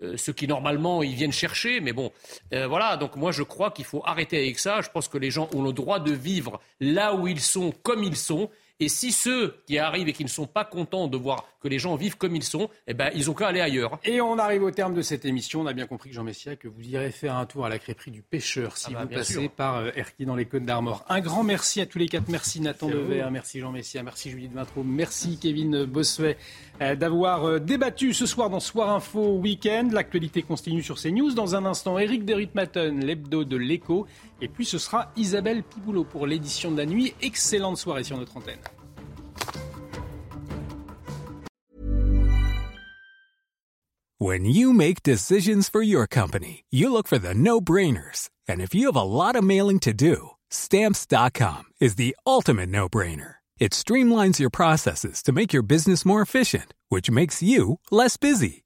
ce qui normalement ils viennent chercher. Mais bon, voilà. Donc moi je crois qu'il faut arrêter avec ça. Je pense que les gens ont le droit de vivre là où ils sont, comme ils sont. Et si ceux qui arrivent et qui ne sont pas contents de voir que les gens vivent comme ils sont, eh ben, ils ont qu'à aller ailleurs. Et on arrive au terme de cette émission. On a bien compris, Jean Messia, que vous irez faire un tour à la crêperie du pêcheur si ah bah, vous passez par euh, Erquy dans les Côtes d'Armor. Un grand merci à tous les quatre. Merci Nathan Dever, merci Jean Messia, merci Judith Vintraud, merci Kevin Bossuet euh, d'avoir euh, débattu ce soir dans Soir Info Week-end. L'actualité continue sur CNews. Dans un instant, Eric Derutmatten, l'hebdo de l'écho. Et puis ce sera Isabelle Piboulot pour l'édition de la nuit. Excellente soirée sur notre antenne. When you make decisions for your company, you look for the no-brainers. And if you have a lot of mailing to do, stamps.com is the ultimate no-brainer. It streamlines your processes to make your business more efficient, which makes you less busy.